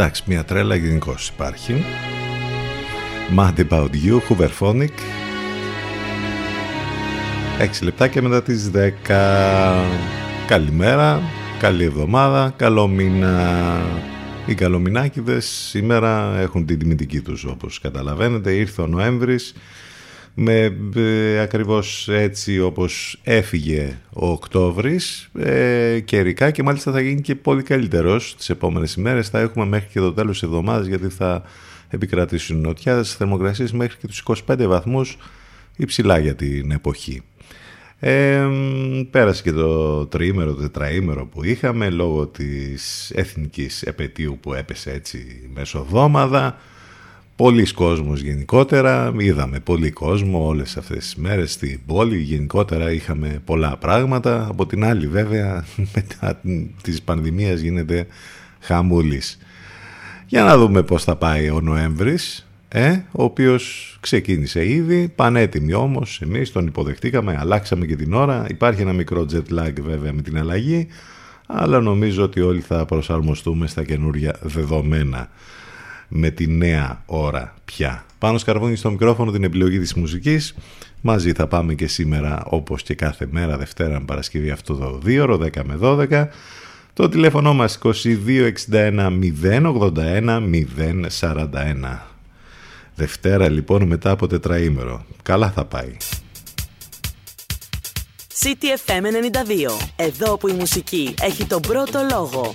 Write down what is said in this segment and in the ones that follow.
Εντάξει, μια τρέλα γενικώς υπάρχει. Mad About You, Hooverphonic. 6 λεπτάκια μετά τις 10. Καλημέρα, καλή εβδομάδα, καλό μήνα. Οι καλομινάκιδες σήμερα έχουν την τιμητική τους όπως καταλαβαίνετε. Ήρθε ο Νοέμβρης με ε, ακριβώς έτσι όπως έφυγε ο Οκτώβρης ε, καιρικά και μάλιστα θα γίνει και πολύ καλύτερος τις επόμενες ημέρες θα έχουμε μέχρι και το τέλος της εβδομάδας γιατί θα επικρατήσουν νοτιάδες θερμοκρασίες μέχρι και τους 25 βαθμούς υψηλά για την εποχή. Ε, πέρασε και το τριήμερο, το τετραήμερο που είχαμε λόγω της εθνικής επαιτίου που έπεσε έτσι μεσοδόμαδα Πολλοί κόσμος γενικότερα, είδαμε πολύ κόσμο όλες αυτές τις μέρες στην πόλη, γενικότερα είχαμε πολλά πράγματα. Από την άλλη βέβαια μετά της πανδημίας γίνεται χαμούλης. Για να δούμε πώς θα πάει ο Νοέμβρης, ε, ο οποίος ξεκίνησε ήδη, πανέτοιμοι όμως, εμείς τον υποδεχτήκαμε, αλλάξαμε και την ώρα, υπάρχει ένα μικρό jet lag βέβαια με την αλλαγή, αλλά νομίζω ότι όλοι θα προσαρμοστούμε στα καινούργια δεδομένα με τη νέα ώρα πια. Πάνω σκαρβούνι στο μικρόφωνο την επιλογή της μουσικής. Μαζί θα πάμε και σήμερα όπως και κάθε μέρα Δευτέρα Παρασκευή αυτό το 2 10 με 12 Το τηλέφωνο μας 2261 081 041. Δευτέρα λοιπόν μετά από τετραήμερο. Καλά θα πάει. CTFM 92. Εδώ που η μουσική έχει τον πρώτο λόγο.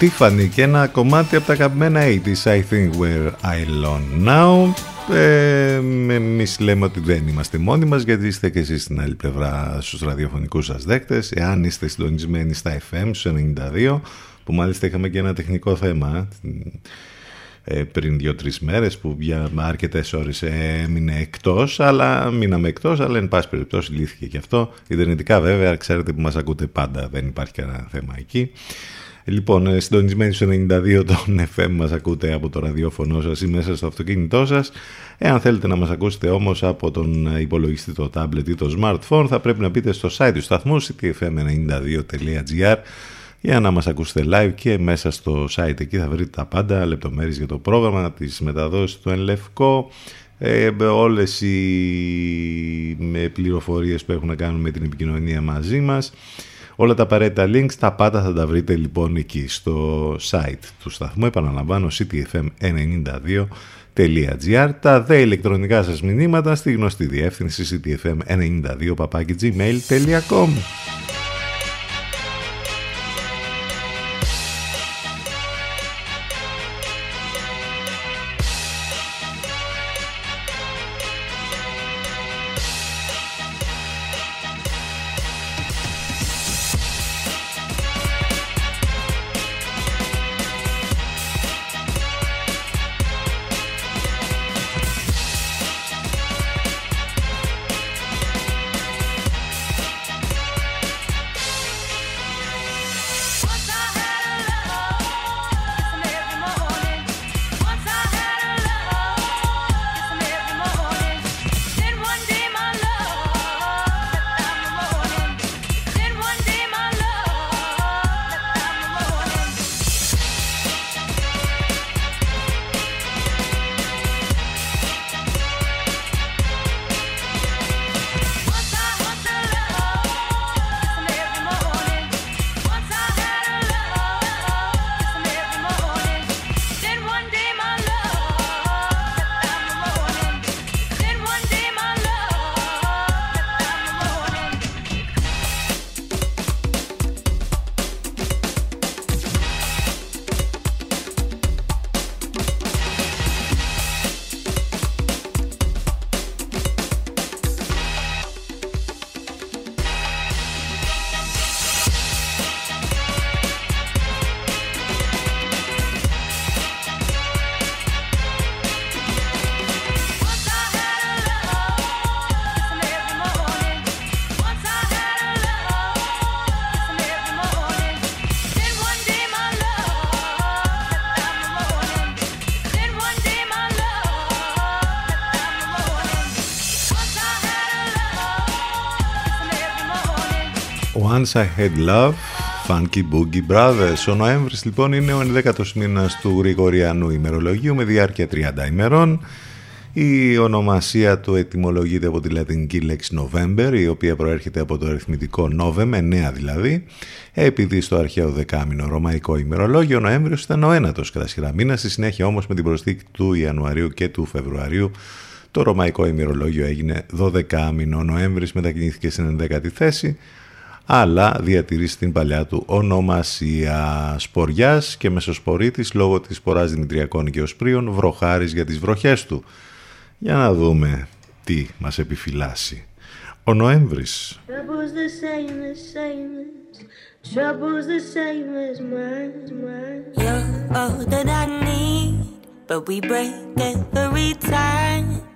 Tiffany και ένα κομμάτι από τα αγαπημένα 80's I think we're alone now. Ε, εμείς λέμε ότι δεν είμαστε μόνοι μας γιατί είστε και εσείς στην άλλη πλευρά στους ραδιοφωνικούς σας δέκτες. Εάν είστε συντονισμένοι στα FM στους 92 που μάλιστα είχαμε και ένα τεχνικό θέμα ε, πριν δύο-τρεις μέρες που για αρκετές ώρες έμεινε εκτός αλλά μείναμε εκτός αλλά εν πάση περιπτώσει λύθηκε και αυτό. Ιντερνετικά βέβαια ξέρετε που μας ακούτε πάντα δεν υπάρχει κανένα θέμα εκεί Λοιπόν, ε, συντονισμένοι στο 92 των FM μας ακούτε από το ραδιόφωνο σας ή μέσα στο αυτοκίνητό σας. Εάν θέλετε να μας ακούσετε όμως από τον ε, υπολογιστή, το tablet ή το smartphone θα πρέπει να μπείτε στο site του σταθμού ctfm92.gr για να μας ακούσετε live και μέσα στο site εκεί θα βρείτε τα πάντα, λεπτομέρειες για το πρόγραμμα, τις μεταδόσεις του Ενλευκό, ε, όλες οι πληροφορίες που έχουν να κάνουν με την επικοινωνία μαζί μας Όλα τα απαραίτητα links, τα πάντα θα τα βρείτε λοιπόν εκεί στο site του σταθμού. Επαναλαμβάνω, ctfm92.gr. Τα δε ηλεκτρονικά σας μηνύματα στη γνωστή διεύθυνση ctfm92.gmail.com. I Had Love, Funky Boogie Brothers. Ο Νοέμβρης λοιπόν είναι ο 11ος μήνας του Γρηγοριανού ημερολογίου με διάρκεια 30 ημερών. Η ονομασία του ετυμολογείται από τη λατινική λέξη November, η οποία προέρχεται από το αριθμητικό Novem, 9 δηλαδή, επειδή στο αρχαίο δεκάμινο ρωμαϊκό ημερολόγιο ο Νοέμβριος ήταν ο ένατος κρασιρά μήνας, στη συνέχεια όμως με την προσθήκη του Ιανουαρίου και του Φεβρουαρίου το ρωμαϊκό ημερολόγιο έγινε 12 μήνο. Ο Νοέμβρης μετακινήθηκε στην 11η θέση, αλλά διατηρείς την παλιά του ονομασία Σποριάς και Μεσοσπορίτης λόγω της σποράς Δημητριακών και Οσπρίων, βροχάρης για τις βροχές του. Για να δούμε τι μας επιφυλάσσει. Ο Νοέμβρης. but we break every time.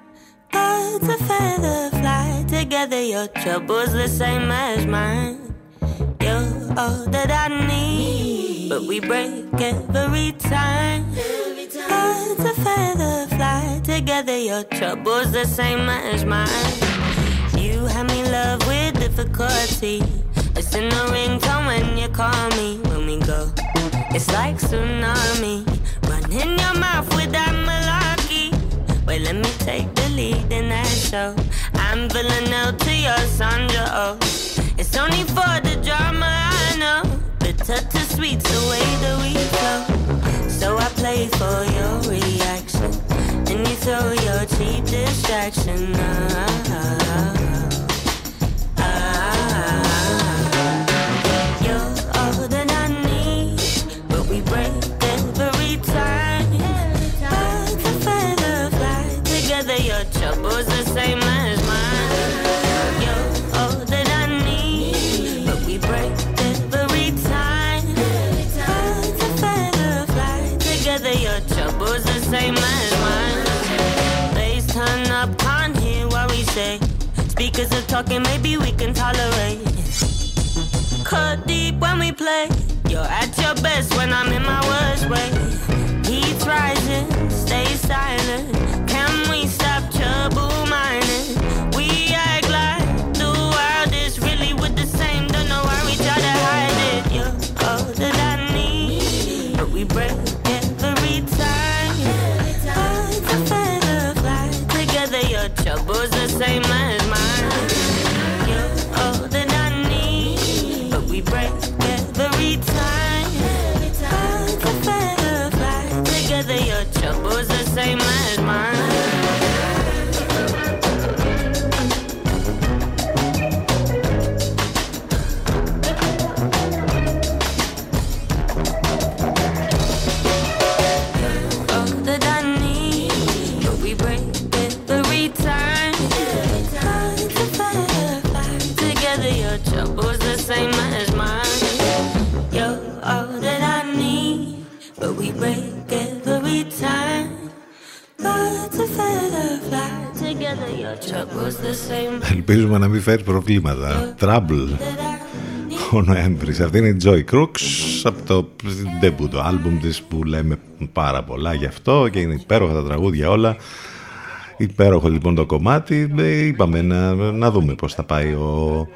Birds of feather fly together. Your trouble's the same as mine. You're all that I need, but we break every time. Birds of feather fly together. Your trouble's the same as mine. You have me love with difficulty. It's in the ringtone when you call me. When we go, it's like tsunami. Running your mouth with that malarkey. Let me take the lead in that show. I'm Villanelle to your Sandra Oh. It's only for the drama, I know. Bitter to sweet's the way that we flow. So I play for your reaction. And you throw your cheap distraction. Ah, talking, maybe we can tolerate. Cut deep when we play. You're at your best when I'm in my worst way. Heat's rising, stay silent. Can we stop trouble Ελπίζουμε να μην φέρει προβλήματα. Trouble. That I Ο Νοέμβρης. Αυτή είναι η Joy Crooks από το debut το άλμπουμ της που λέμε πάρα πολλά γι' αυτό και είναι υπέροχα τα τραγούδια όλα. Υπέροχο λοιπόν το κομμάτι. Ε, Είπαμε να, να δούμε πώς θα πάει ο,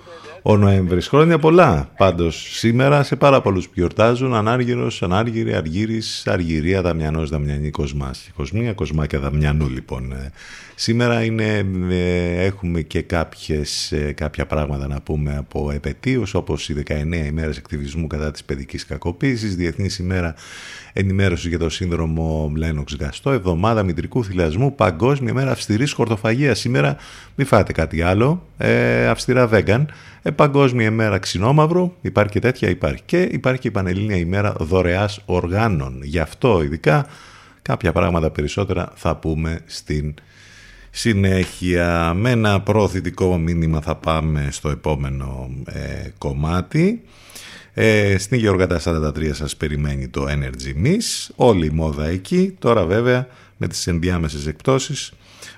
ο Νοέμβρης. Χρόνια πολλά πάντως σήμερα σε πάρα πολλούς που γιορτάζουν. Ανάργυρος, Ανάργυρη, Αργύρης, Αργυρία, Δαμιανός, Δαμιανή, Κοσμάς. Κοσμία, Κοσμάκια, Δαμιανού λοιπόν. Ε, Σήμερα είναι, ε, έχουμε και κάποιες, ε, κάποια πράγματα να πούμε από επαιτίους όπως οι 19 ημέρες ακτιβισμού κατά της παιδικής κακοποίησης, Διεθνής ημέρα ενημέρωση για το σύνδρομο Λένοξ Γαστό, εβδομάδα μητρικού θυλασμού, παγκόσμια μέρα αυστηρής χορτοφαγίας. Σήμερα μην φάτε κάτι άλλο, ε, αυστηρά vegan, ε, παγκόσμια ημέρα ξινόμαυρου, υπάρχει και τέτοια υπάρχει. Και υπάρχει και η Πανελλήνια ημέρα δωρεάς οργάνων. Γι' αυτό ειδικά κάποια πράγματα περισσότερα θα πούμε στην συνέχεια. Με ένα προωθητικό μήνυμα θα πάμε στο επόμενο ε, κομμάτι. Ε, στην Γεωργατά 43 σας περιμένει το Energy Miss, όλη η μόδα εκεί. Τώρα βέβαια με τις ενδιάμεσες εκπτώσεις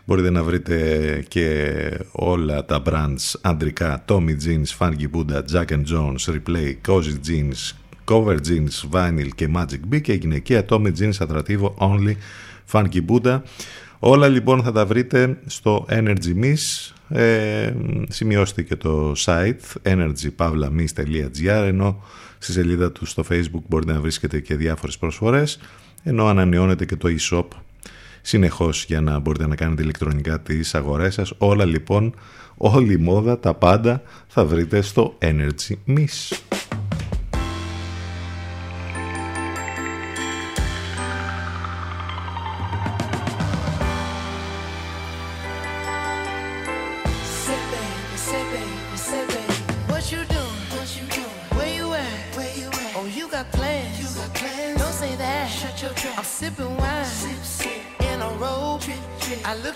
μπορείτε να βρείτε και όλα τα brands αντρικά Tommy Jeans, Funky Buddha, Jack and Jones, Replay, Cozy Jeans, Cover Jeans, Vinyl και Magic B και η γυναικεία Tommy Jeans Attractivo Only, Funky Buddha Όλα λοιπόν θα τα βρείτε στο Energy Miss. Ε, σημειώστε και το site energypavlamis.gr ενώ στη σελίδα του στο facebook μπορείτε να βρίσκετε και διάφορες προσφορές ενώ ανανεώνετε και το e-shop συνεχώς για να μπορείτε να κάνετε ηλεκτρονικά τις αγορές σας. Όλα λοιπόν, όλη η μόδα, τα πάντα θα βρείτε στο Energy Miss.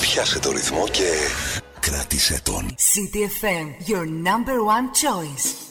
Πιάσε το ρυθμό και κράτησε τον. CTFM, your number one choice.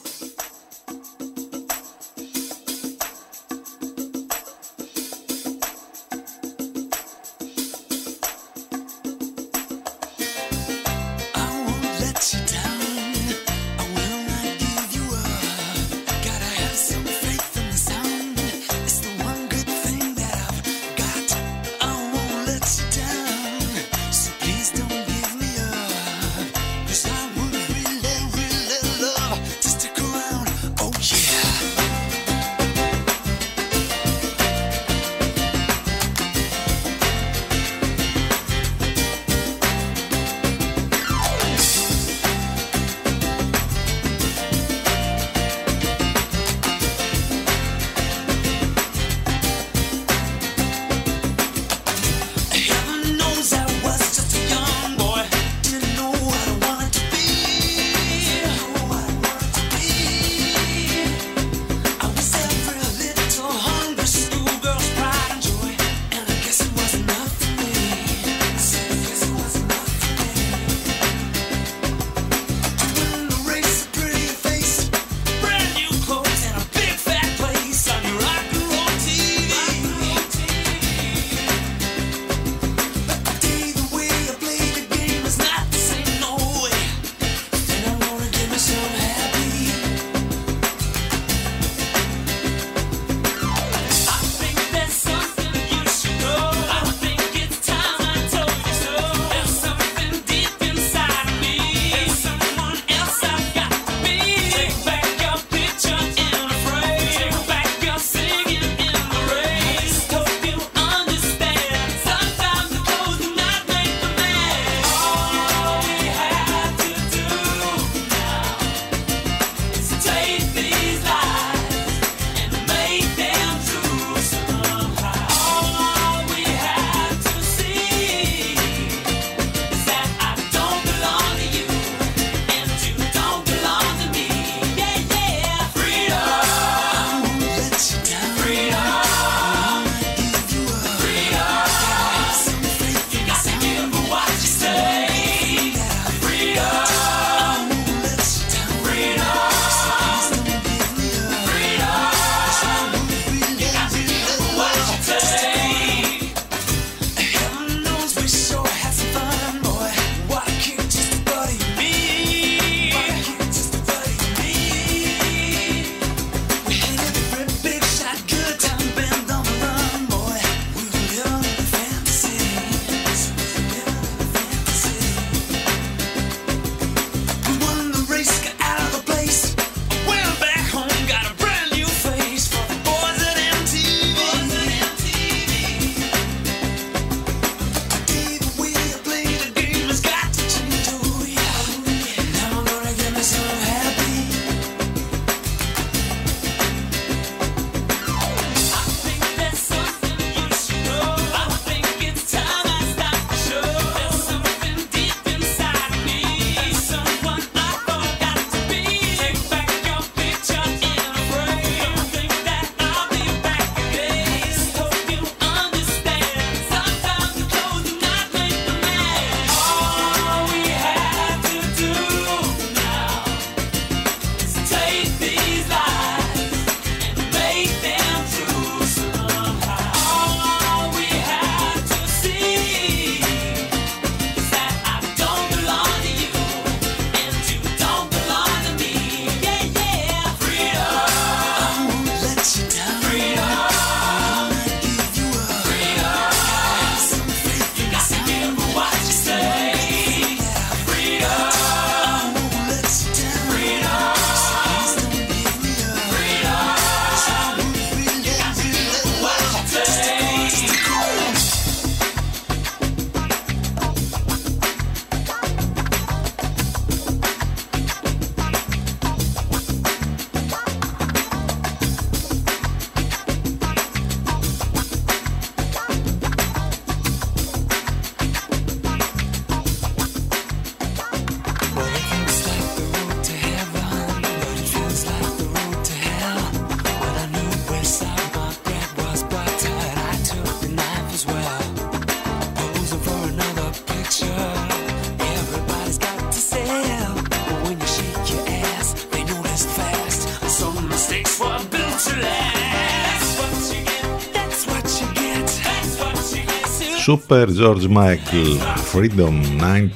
Super George Michael Freedom 90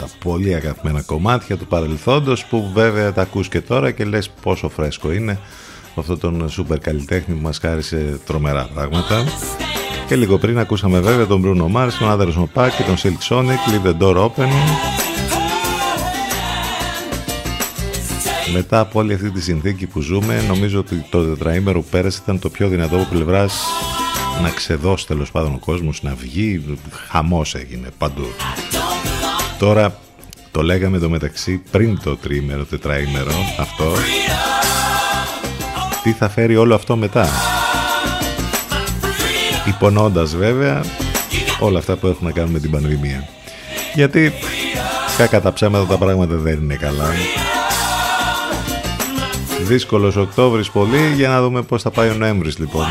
τα πολύ αγαπημένα κομμάτια του παρελθόντος που βέβαια τα ακούς και τώρα και λες πόσο φρέσκο είναι αυτό τον super καλλιτέχνη που μας χάρισε τρομερά πράγματα. Και λίγο πριν ακούσαμε βέβαια τον Bruno Mars, τον Anderson Paak και τον Silk Sonic Leave the Door Open. Μετά από όλη αυτή τη συνθήκη που ζούμε νομίζω ότι το τετραήμερο που πέρασε ήταν το πιο δυνατό από πλευράς να ξεδώσει τέλος πάντων ο κόσμος, να βγει, χαμός έγινε παντού. Τώρα το λέγαμε το μεταξύ πριν το τριήμερο, τετραήμερο αυτό. Τι θα φέρει όλο αυτό μετά; Υπονοώντας βέβαια όλα αυτά που έχουν να κάνουν με την πανδημία. Γιατί κακά τα ψέματα τα πράγματα δεν είναι καλά. Δύσκολος Οκτώβρης πολύ για να δούμε πώς θα πάει ο Νοέμβρης λοιπόν.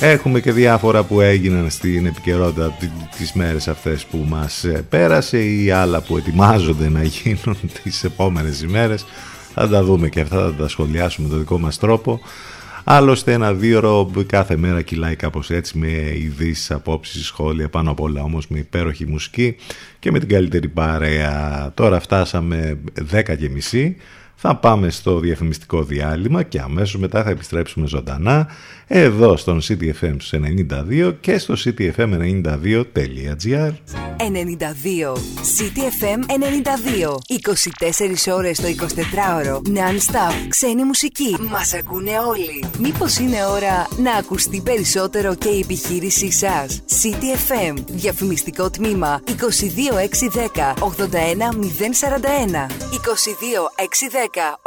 Έχουμε και διάφορα που έγιναν στην επικαιρότητα τις μέρες αυτές που μας ε, πέρασε ή άλλα που ετοιμάζονται να γίνουν τις επόμενες ημέρες. Θα τα δούμε και αυτά, θα τα σχολιάσουμε με τον δικό μας τρόπο. Άλλωστε ένα δύο κάθε μέρα κυλάει κάπως έτσι με ειδήσεις, απόψεις, σχόλια πάνω απ' όλα όμως με υπέροχη μουσική και με την καλύτερη παρέα. Τώρα φτάσαμε 10 και μισή. Θα πάμε στο διαφημιστικό διάλειμμα και αμέσως μετά θα επιστρέψουμε ζωντανά εδώ στον CTFM 92 και στο ctfm92.gr 92 CTFM 92 24 ώρες το 24ωρο Non-stop Ξένη μουσική. Μας ακούνε όλοι. Μήπως είναι ώρα να ακουστεί περισσότερο και η επιχείρησή σας; CTFM Διαφημιστικό τμήμα 22610 81041 22610 81041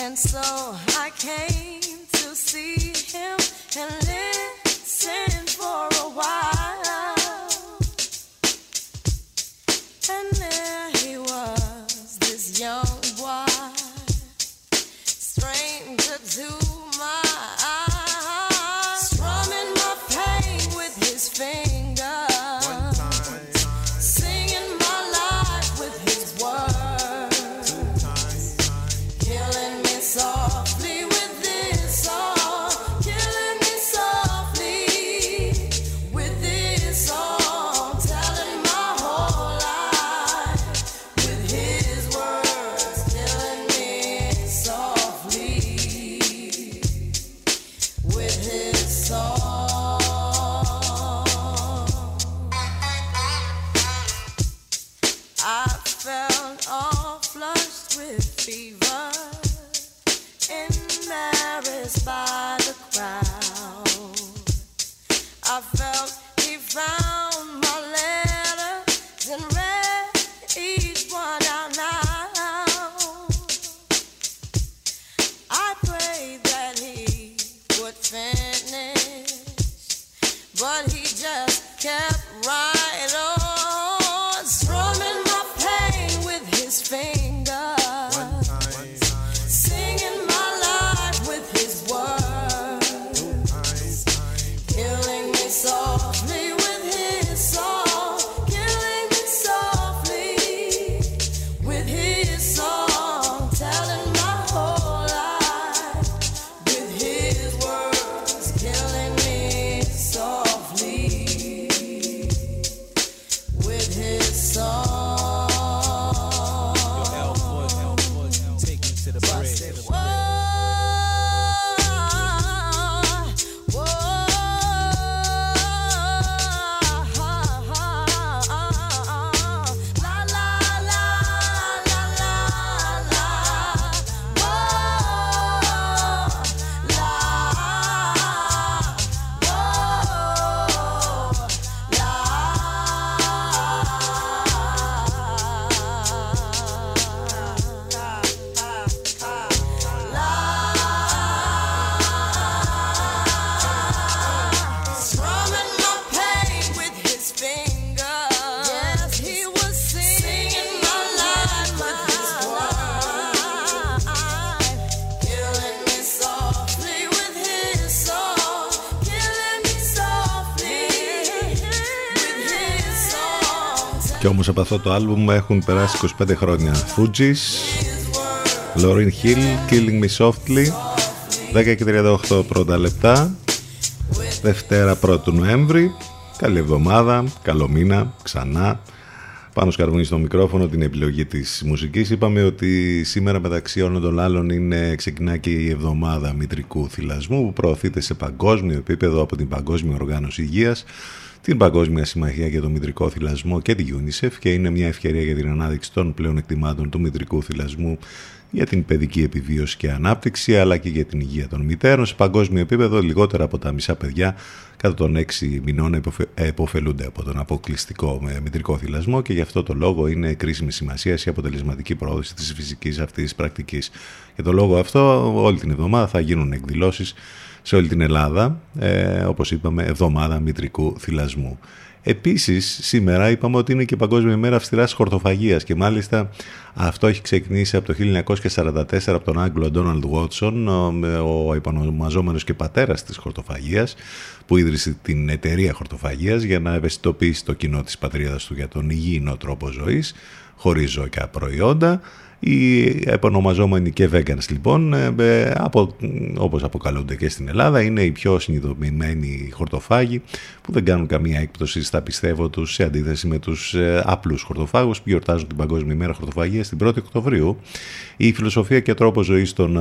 And so I came to see him and listen από αυτό το άλμπουμ έχουν περάσει 25 χρόνια. Fugees, Lauryn Hill, Killing Me Softly, 10 και 38 πρώτα λεπτά, Δευτέρα 1 Νοέμβρη. Καλή εβδομάδα, καλό μήνα, ξανά. Πάνω σκαρβούνι στο μικρόφωνο την επιλογή της μουσικής. Είπαμε ότι σήμερα μεταξύ όλων των άλλων είναι, ξεκινά και η εβδομάδα μητρικού θυλασμού που προωθείται σε παγκόσμιο επίπεδο από την Παγκόσμια Οργάνωση Υγείας την Παγκόσμια Συμμαχία για το Μητρικό Θυλασμό και την UNICEF και είναι μια ευκαιρία για την ανάδειξη των πλέον εκτιμάτων του μητρικού θυλασμού για την παιδική επιβίωση και ανάπτυξη αλλά και για την υγεία των μητέρων. Σε παγκόσμιο επίπεδο λιγότερα από τα μισά παιδιά κατά των έξι μηνών εποφελούνται από τον αποκλειστικό μητρικό θυλασμό και γι' αυτό το λόγο είναι κρίσιμη σημασία η αποτελεσματική πρόοδο της φυσικής αυτής πρακτικής. Για τον λόγο αυτό όλη την εβδομάδα θα γίνουν εκδηλώσεις σε όλη την Ελλάδα, ε, όπως είπαμε, εβδομάδα μητρικού θυλασμού. Επίσης, σήμερα είπαμε ότι είναι και Παγκόσμια ημέρα αυστηράς χορτοφαγίας και μάλιστα αυτό έχει ξεκινήσει από το 1944 από τον Άγγλο Ντόναλντ Βότσον, ο επανομαζόμενος και πατέρας της χορτοφαγίας, που ίδρυσε την εταιρεία χορτοφαγίας για να ευαισθητοποιήσει το κοινό της πατρίδας του για τον υγιεινό τρόπο ζωής, χωρίς ζωικά προϊόντα οι επωνομαζόμενοι και vegans λοιπόν, ε, ε, από, όπως αποκαλούνται και στην Ελλάδα, είναι οι πιο συνειδητοποιημένοι χορτοφάγοι που δεν κάνουν καμία έκπτωση στα πιστεύω τους σε αντίθεση με τους ε, απλούς χορτοφάγους που γιορτάζουν την Παγκόσμια ημέρα χορτοφαγίας την 1η Οκτωβρίου. Η φιλοσοφία και τρόπο ζωής των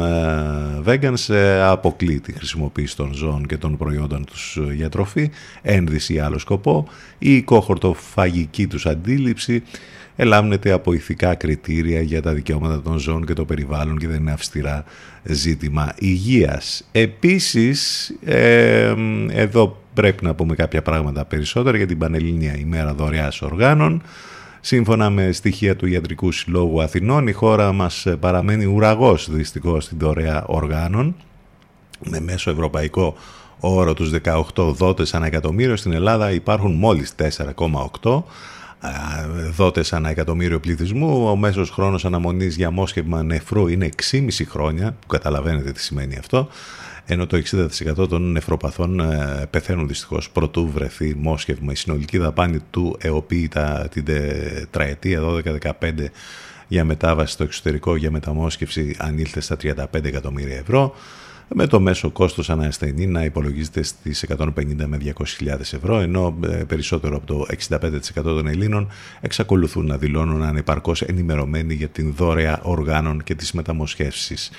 vegans αποκλεί τη χρησιμοποίηση των ζώων και των προϊόντων τους για τροφή, ένδυση ή άλλο σκοπό. Η οικοχορτοφαγική τους αντίληψη ελάμνεται από ηθικά κριτήρια για τα δικαιώματα των ζώων και το περιβάλλον και δεν είναι αυστηρά ζήτημα υγείας. Επίσης, εδώ πρέπει να πούμε κάποια πράγματα περισσότερα για την Πανελλήνια ημέρα δωρεάς οργάνων. Σύμφωνα με στοιχεία του Ιατρικού Συλλόγου Αθηνών, η χώρα μας παραμένει ουραγός δυστυχώς στην δωρεά οργάνων, με μέσο ευρωπαϊκό όρο τους 18 δότες ανά εκατομμύριο. Στην Ελλάδα υπάρχουν μόλις 4,8 δότες ανά εκατομμύριο πληθυσμού. Ο μέσος χρόνος αναμονής για μόσχευμα νεφρού είναι 6,5 χρόνια, που καταλαβαίνετε τι σημαίνει αυτό, ενώ το 60% των νεφροπαθών ε, πεθαίνουν δυστυχώς πρωτού βρεθεί μόσχευμα. Η συνολική δαπάνη του ΕΟΠΗ την τετραετία 12-15 για μετάβαση στο εξωτερικό για μεταμόσχευση ανήλθε στα 35 εκατομμύρια ευρώ με το μέσο κόστος ανά ασθενή να υπολογίζεται στις 150 με 200.000 ευρώ, ενώ ε, περισσότερο από το 65% των Ελλήνων εξακολουθούν να δηλώνουν ανεπαρκώς ενημερωμένοι για την δόρεα οργάνων και τις μεταμοσχεύσεις.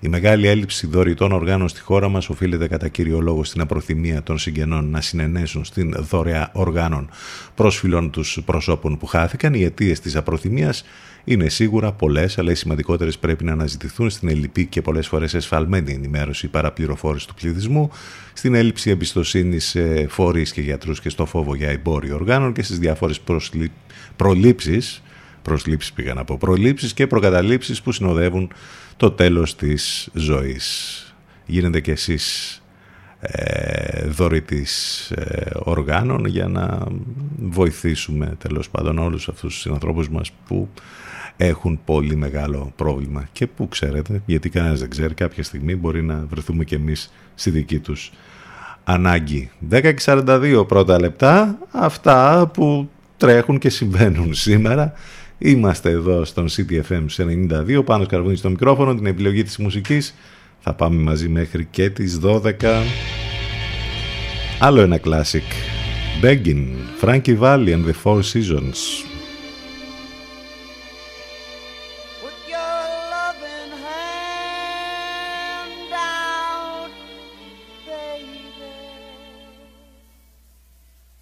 Η μεγάλη έλλειψη δωρητών οργάνων στη χώρα μας οφείλεται κατά κύριο λόγο στην απροθυμία των συγγενών να συνενέσουν στην δωρεά οργάνων πρόσφυλων τους προσώπων που χάθηκαν. Οι αιτίες της απροθυμίας είναι σίγουρα πολλές, αλλά οι σημαντικότερες πρέπει να αναζητηθούν στην ελληπή και πολλές φορές εσφαλμένη ενημέρωση παραπληροφόρηση του πληθυσμού, στην έλλειψη εμπιστοσύνη σε φορείς και γιατρούς και στο φόβο για εμπόριο οργάνων και στις διάφορες προλήψεις προσλήψεις πήγα να πω, προλήψεις και προκαταλήψεις που συνοδεύουν το τέλος της ζωής. Γίνετε κι εσείς ε, δωρητής ε, οργάνων για να βοηθήσουμε τέλος πάντων όλους αυτούς τους συνανθρώπους μας που έχουν πολύ μεγάλο πρόβλημα και που ξέρετε, γιατί κανένας δεν ξέρει, κάποια στιγμή μπορεί να βρεθούμε κι εμείς στη δική τους ανάγκη. 10.42 πρώτα λεπτά, αυτά που τρέχουν και συμβαίνουν σήμερα. Είμαστε εδώ στον CTFM 92, πάνω σκαρβούνι στο μικρόφωνο, την επιλογή της μουσικής. Θα πάμε μαζί μέχρι και τις 12. Άλλο ένα classic. Begging, Frankie Valli and the Four Seasons.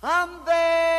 Begging, put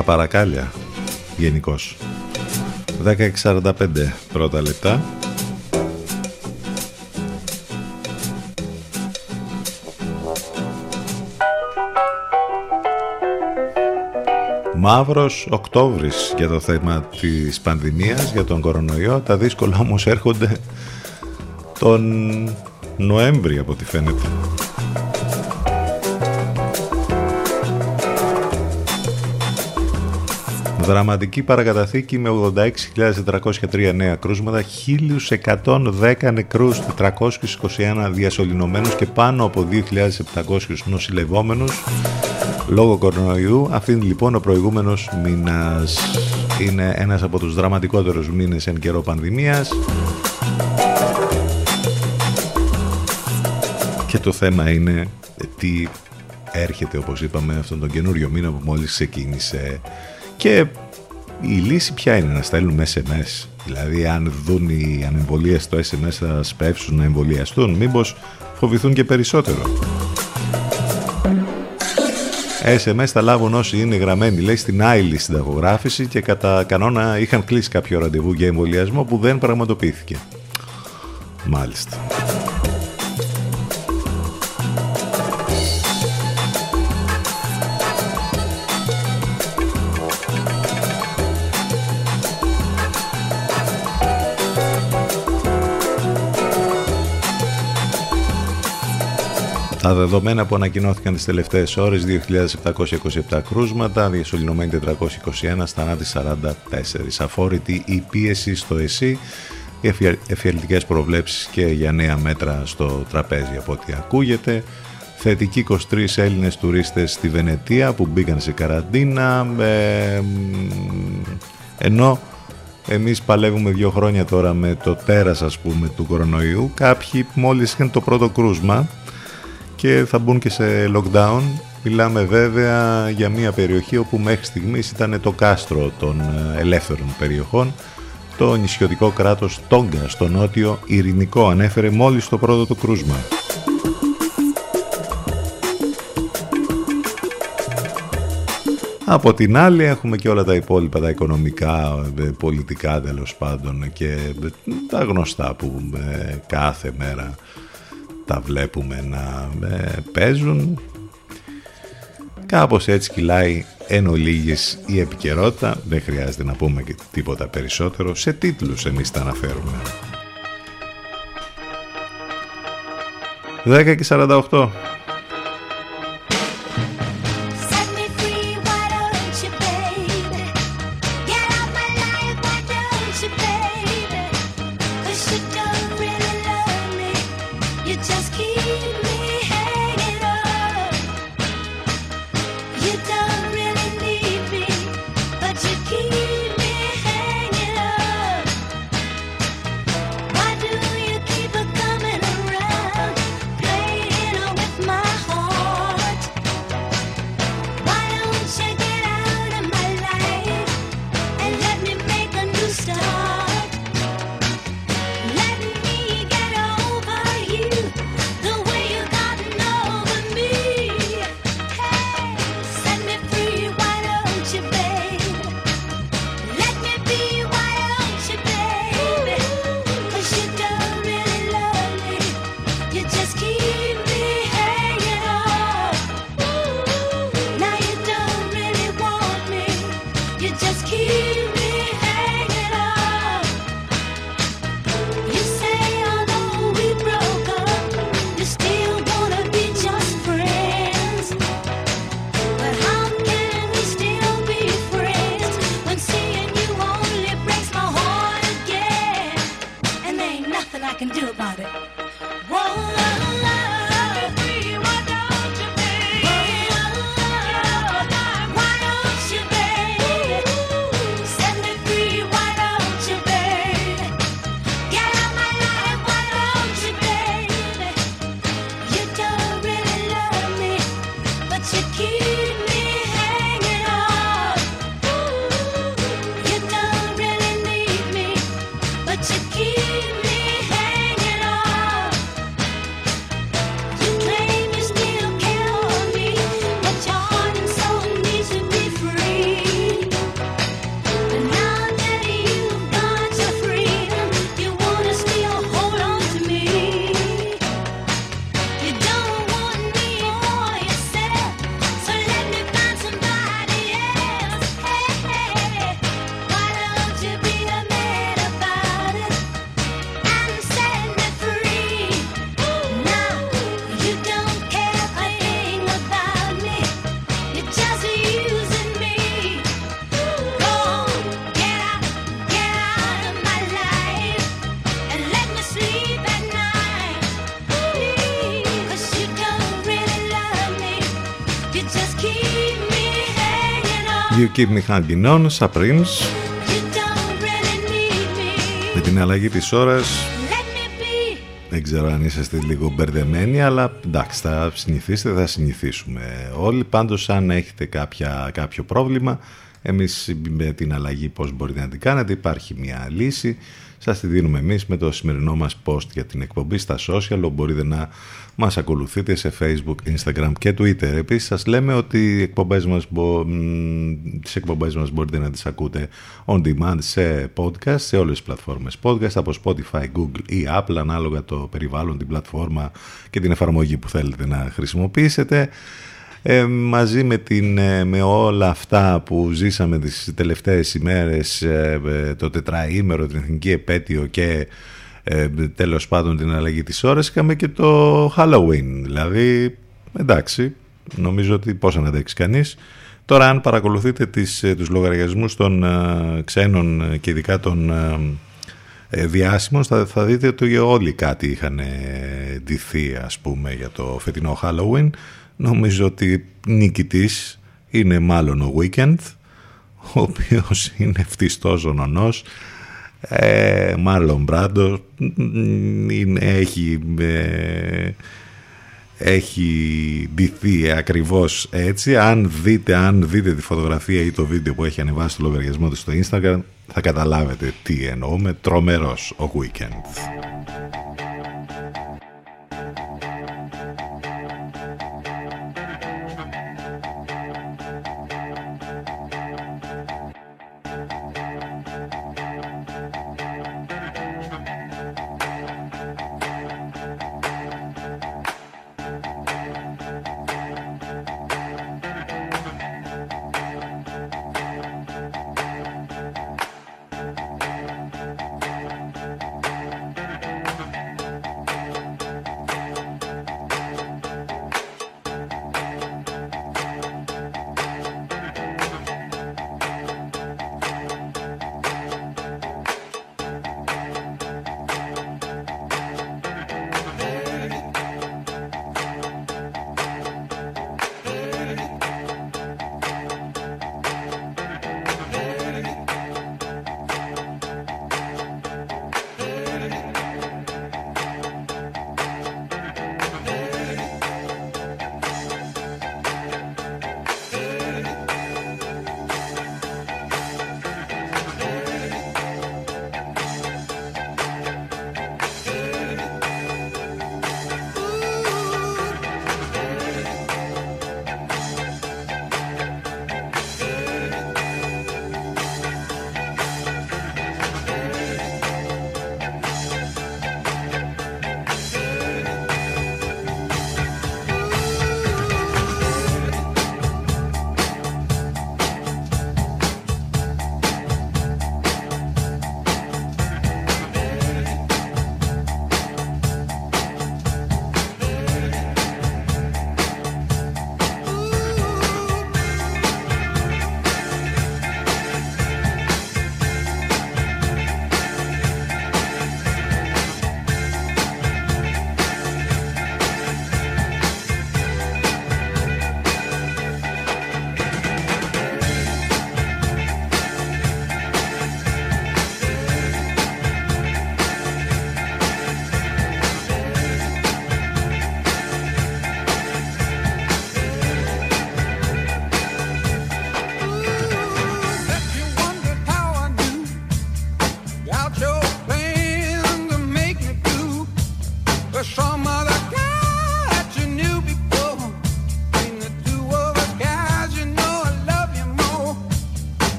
στα παρακάλια γενικώς. 10.45 πρώτα λεπτά. Μαύρος Οκτώβρης για το θέμα της πανδημίας, για τον κορονοϊό. Τα δύσκολα όμως έρχονται τον Νοέμβρη από ό,τι φαίνεται. Δραματική παρακαταθήκη με 86.403 νέα κρούσματα, 1.110 νεκρούς, 421 διασωληνωμένους και πάνω από 2.700 νοσηλευόμενους λόγω κορονοϊού. Αφήνει λοιπόν ο προηγούμενος μήνας. Είναι ένας από τους δραματικότερους μήνες εν καιρό πανδημίας. Και το θέμα είναι τι έρχεται όπως είπαμε αυτόν τον καινούριο μήνα που μόλις ξεκίνησε και η λύση ποια είναι να στέλνουμε SMS. Δηλαδή αν δουν οι ανεμβολίες στο SMS θα σπεύσουν να εμβολιαστούν. Μήπως φοβηθούν και περισσότερο; SMS θα λάβουν όσοι είναι γραμμένοι, λέει, στην άειλη συνταγογράφηση και κατά κανόνα είχαν κλείσει κάποιο ραντεβού για εμβολιασμό που δεν πραγματοποιήθηκε. Μάλιστα. Τα δεδομένα που ανακοινώθηκαν τις τελευταίες ώρες 2.727 κρούσματα, διασωληνωμένοι 421, θανάτοι 44. Αφόρητη η πίεση στο ΕΣΥ, οι εφιαλτικές προβλέψεις και για νέα μέτρα στο τραπέζι από ό,τι ακούγεται. Θετικοί 23 Έλληνες τουρίστες στη Βενετία που μπήκαν σε καραντίνα, ε, ενώ εμείς παλεύουμε δύο χρόνια τώρα με το τέρας ας πούμε του κορονοϊού. Κάποιοι μόλις είχαν το πρώτο κρούσμα και θα μπουν και σε lockdown. Μιλάμε βέβαια για μια περιοχή όπου μέχρι στιγμής ήταν το κάστρο των ε, ελεύθερων περιοχών. Το νησιωτικό κράτος Τόγκα στο νότιο ειρηνικό ανέφερε μόλις το πρώτο του κρούσμα. Από την άλλη έχουμε και όλα τα υπόλοιπα, τα οικονομικά, ε, πολιτικά τέλος πάντων και ε, τα γνωστά που κάθε μέρα τα βλέπουμε να ε, παίζουν. Κάπως έτσι κυλάει εν ολίγης η επικαιρότητα. Δεν χρειάζεται να πούμε και τίποτα περισσότερο. Σε τίτλους εμείς τα αναφέρουμε. 10 και 48. Keep Me Hanging On, Supremes. Με την αλλαγή της ώρας δεν ξέρω αν είσαστε λίγο μπερδεμένοι, αλλά εντάξει, θα συνηθίσετε, θα συνηθίσουμε όλοι. Πάντως, αν έχετε κάποια, κάποιο πρόβλημα, εμείς με την αλλαγή πώς μπορείτε να την κάνετε, υπάρχει μια λύση. Σας τη δίνουμε εμείς με το σημερινό μας post για την εκπομπή στα social, μπορείτε να μας ακολουθείτε σε Facebook, Instagram και Twitter. Επίσης σας λέμε ότι οι εκπομπές μας, τις εκπομπές μας μπορείτε να τις ακούτε on demand σε podcast, σε όλες τις πλατφόρμες podcast, από Spotify, Google ή Apple, ανάλογα το περιβάλλον, την πλατφόρμα και την εφαρμογή που θέλετε να χρησιμοποιήσετε. Ε, μαζί με, την, ε, με όλα αυτά που ζήσαμε τις τελευταίες ημέρες, ε, ε, το τετραήμερο, την εθνική επέτειο και ε, τέλος πάντων την αλλαγή της ώρας είχαμε και το Halloween. Δηλαδή εντάξει νομίζω ότι πώς να αντέξει κανείς. Τώρα αν παρακολουθείτε τις, ε, τους λογαριασμούς των ε, ξένων και ειδικά των ε, διάσημων θα, θα δείτε ότι όλοι κάτι είχαν ντυθεί ας πούμε για το φετινό Halloween. Νομίζω ότι νικητής είναι μάλλον ο Weekend ο οποίος είναι φτιστός ο νονός ε, Μάρλον Μπράντο έχει, ε, έχει ντυθεί ακριβώς έτσι. Αν δείτε, αν δείτε τη φωτογραφία ή το βίντεο που έχει ανεβάσει το λογαριασμό του στο Instagram θα καταλάβετε τι εννοούμε. Τρομερός ο Weekend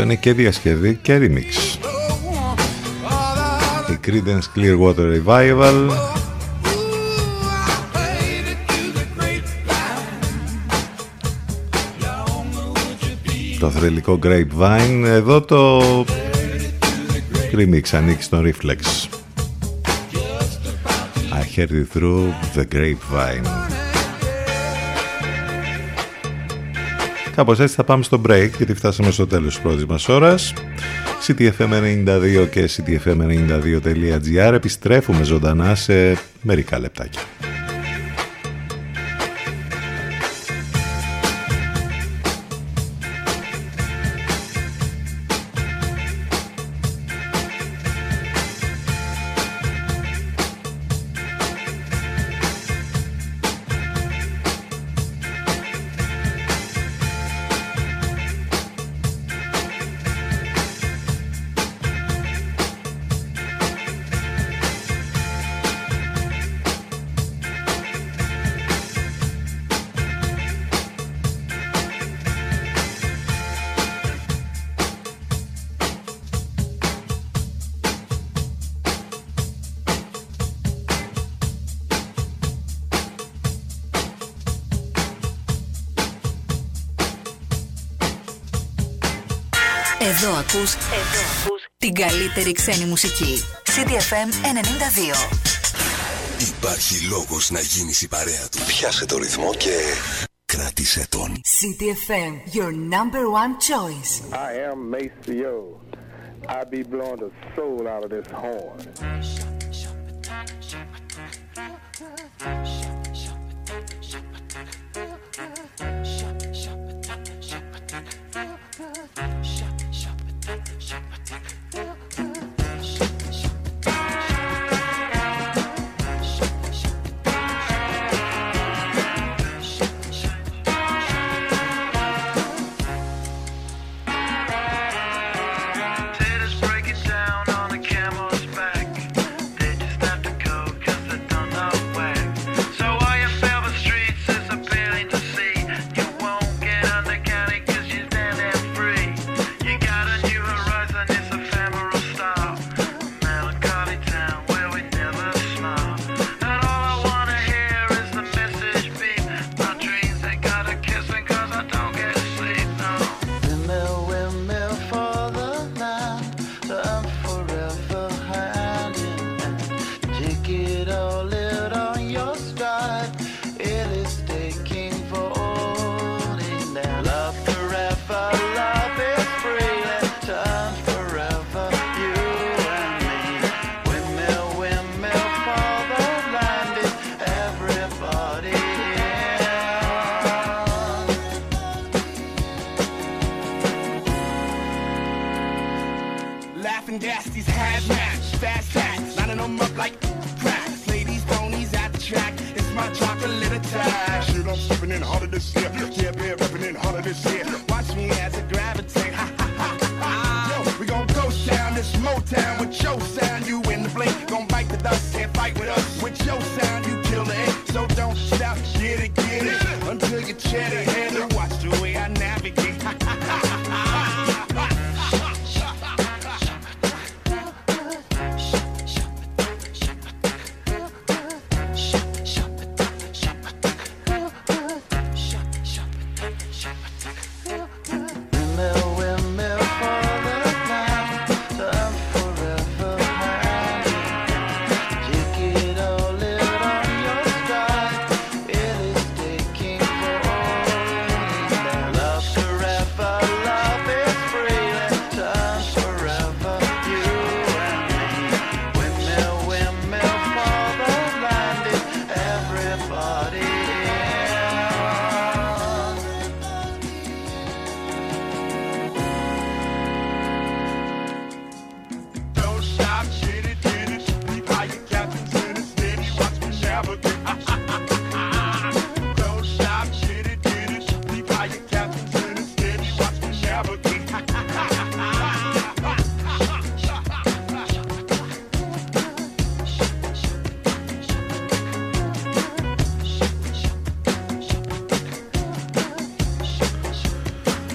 Αυτό είναι και διασκευή και remix. Η Creedence Clearwater Revival το θρελικό Grapevine εδώ το remix ανήκει στον Reflex I heard it through the Grapevine Κάπως έτσι θα πάμε στο break γιατί φτάσαμε στο τέλος της πρώτης μας ώρας. CTFM92 και CTFM92.gr επιστρέφουμε ζωντανά σε μερικά λεπτάκια. Καλύτερη ξένη μουσική. CDFM 92. Υπάρχει λόγος να γίνεις η παρέα του. Πιάσε το ρυθμό και κράτησε τον. CDFM, your number one choice. I am Maceo. I be blowing the soul out of this horn.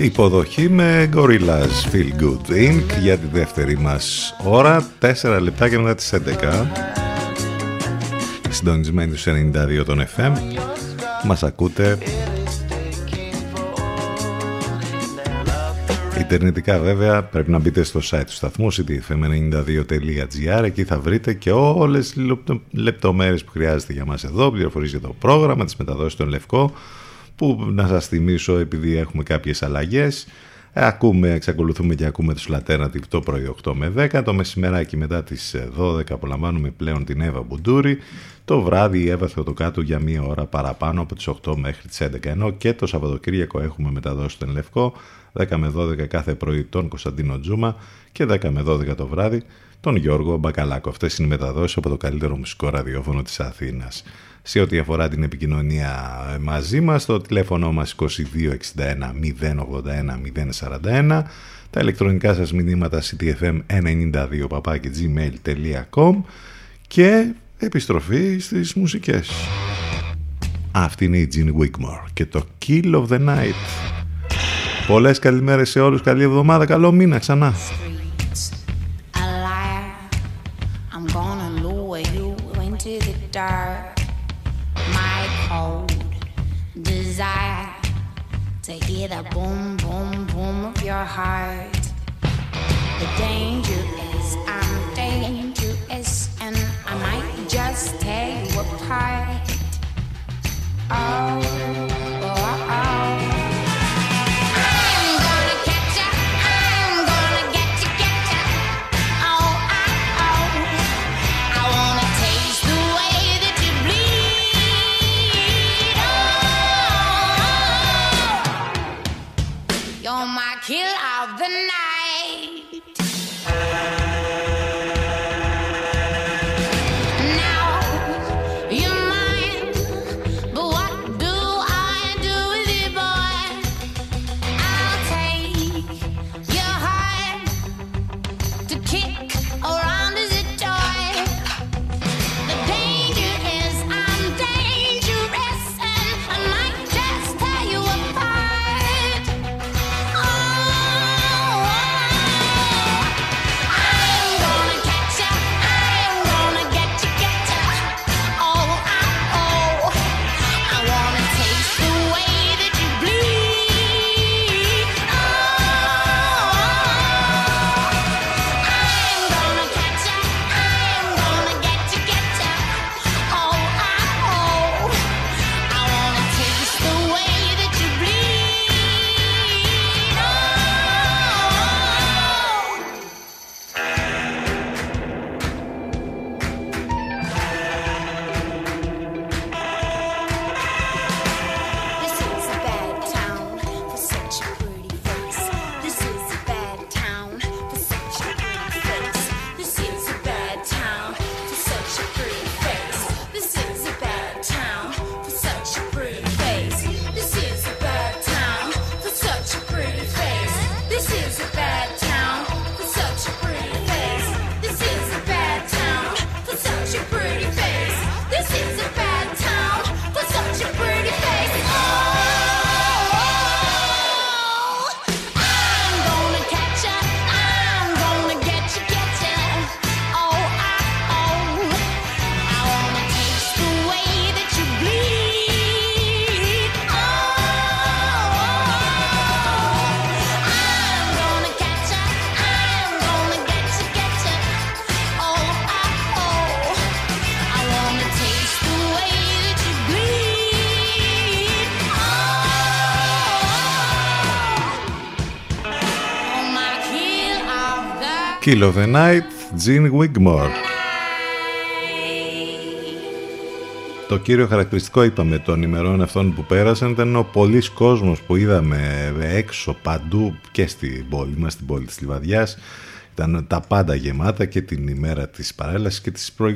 Υποδοχή με Gorillaz Feel Good Inc. για τη δεύτερη μας ώρα, 4 λεπτά και μετά τις 11. Συντονισμένοι στους 92 των FM. Μας ακούτε Ιντερνετικά βέβαια πρέπει να μπείτε στο site του σταθμού ctfm92.gr εκεί θα βρείτε και όλες τις λεπτομέρειες που χρειάζεται για μας εδώ, πληροφορίες για το πρόγραμμα, τις μεταδόσεις των Λευκό που να σας θυμίσω επειδή έχουμε κάποιες αλλαγές Ακούμε, εξακολουθούμε και ακούμε τους Alternative το πρωί 8 με 10. Το μεσημεράκι μετά τις 12 απολαμβάνουμε πλέον την Εύα Μπουντούρη. Το βράδυ η Εύα Θεοτοκάτου για μία ώρα παραπάνω από τις 8 μέχρι τις 11. Ενώ και το Σαββατοκύριακο έχουμε μεταδώσει τον Λευκό 10 με 12 κάθε πρωί τον Κωνσταντίνο Τζούμα και 10 με 12 το βράδυ τον Γιώργο Μπακαλάκο. Αυτές είναι οι μεταδόσεις από το καλύτερο μουσικό ραδιόφωνο της Αθήνας. Σε ό,τι αφορά την επικοινωνία μαζί μας, το τηλέφωνο μας 2261 081 041, τα ηλεκτρονικά σας μηνύματα ctfm92 gmail.com και επιστροφή στις μουσικές. Αυτή είναι η Jean Wigmore και το Kill of the Night. Πολλές καλημέρες σε όλους, καλή εβδομάδα, καλό μήνα ξανά. Boom, boom, boom of your heart. The danger is I'm dangerous and I might just you apart. Oh. Kill of the Night, Gene Wigmore. Το κύριο χαρακτηριστικό είπαμε των ημερών αυτών που πέρασαν ήταν ο πολλής κόσμος που είδαμε έξω παντού και στην πόλη μας, στην πόλη της Λιβαδιάς. Ήταν τα πάντα γεμάτα και την ημέρα της παρέλασης και,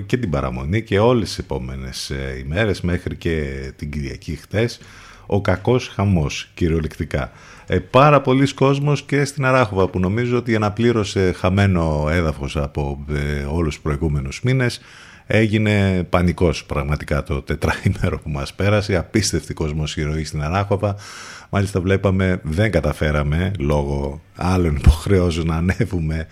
και την παραμονή και όλες τις επόμενες ε, ημέρες μέχρι και την Κυριακή χτες. Ο κακός χαμός κυριολεκτικά ε, πάρα πολλοί κόσμος και στην Αράχοβα που νομίζω ότι αναπλήρωσε χαμένο έδαφος από ε, όλους τους προηγούμενους μήνες Έγινε πανικός πραγματικά το τετράημερο που μας πέρασε, απίστευτη κοσμοσυρωή στην Αράχοβα. Μάλιστα βλέπαμε δεν καταφέραμε λόγω άλλων υποχρεώσεων να ανέβουμε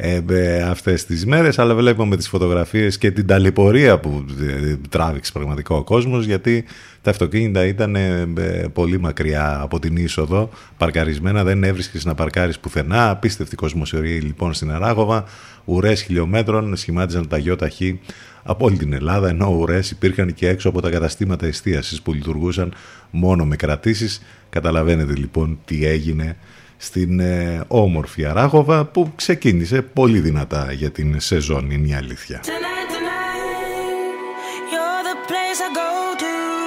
ε, αυτές τις μέρες αλλά βλέπουμε τις φωτογραφίες και την ταλαιπωρία που ε, τράβηξε πραγματικά ο κόσμος γιατί τα αυτοκίνητα ήταν ε, πολύ μακριά από την είσοδο παρκαρισμένα δεν έβρισκες να παρκάρεις πουθενά. Απίστευτη κοσμοσιορία λοιπόν στην Αράγοβα. Ουρές χιλιόμετρων σχημάτιζαν τα γιοταχή από όλη την Ελλάδα ενώ ουρές υπήρχαν και έξω από τα καταστήματα εστίασης που λειτουργούσαν μόνο με κρατήσεις. Καταλαβαίνετε λοιπόν τι έγινε στην ε, όμορφη Αράγοβα που ξεκίνησε πολύ δυνατά για την σεζόν είναι η αλήθεια. I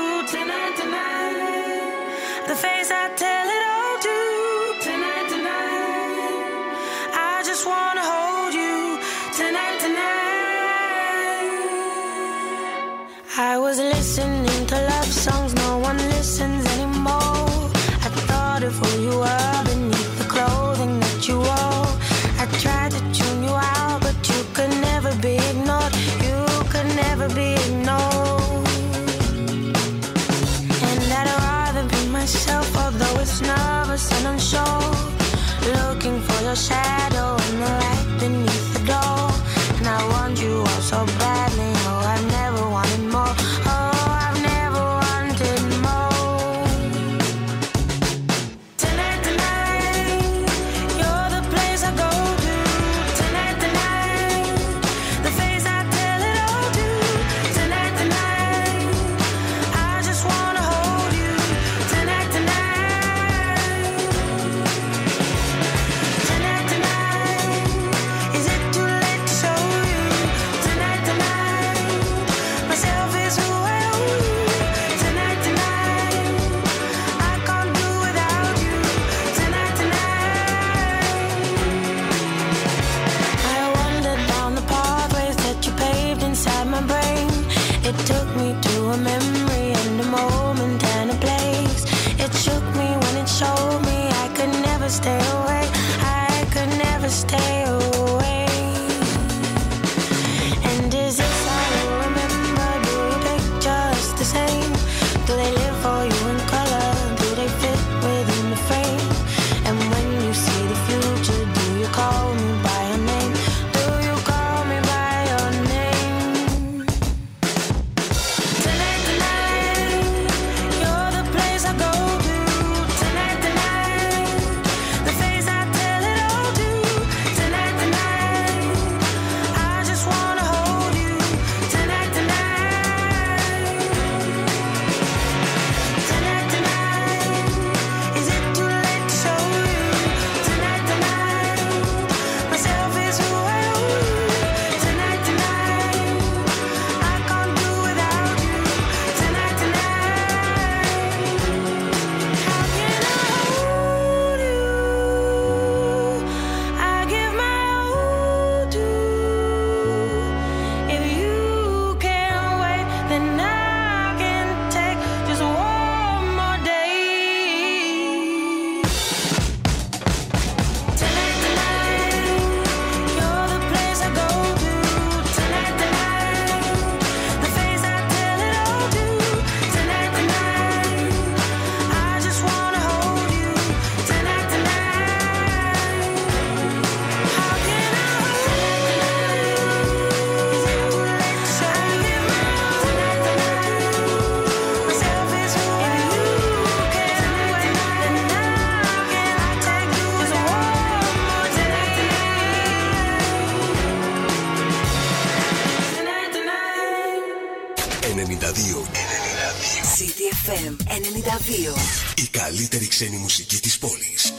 ξένη μουσική της πόλης.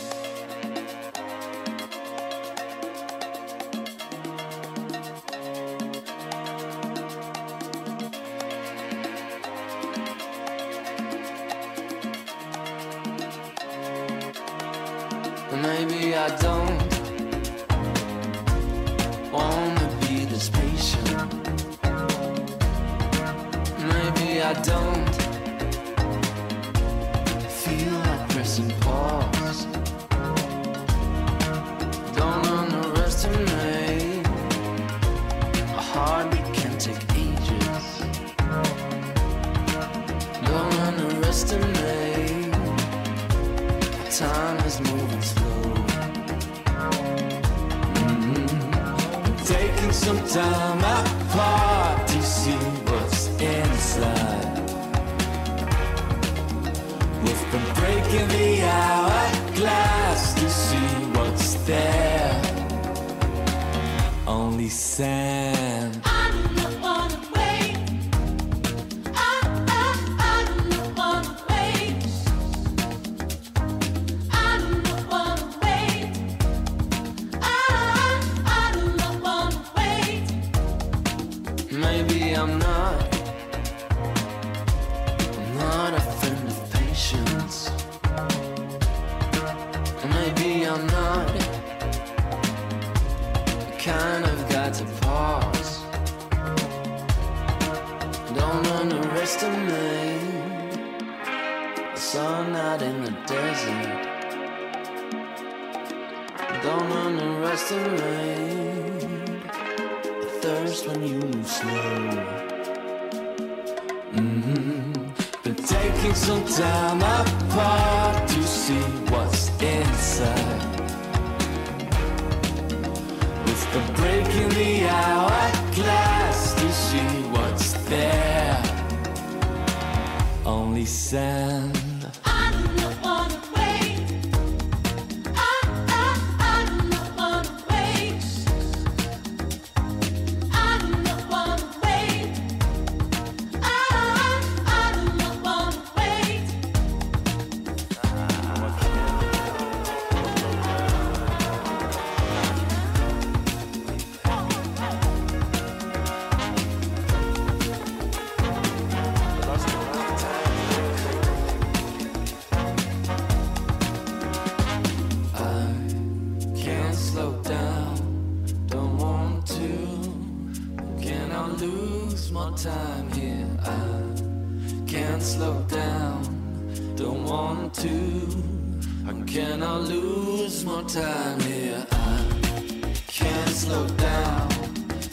Time here? I can't slow down,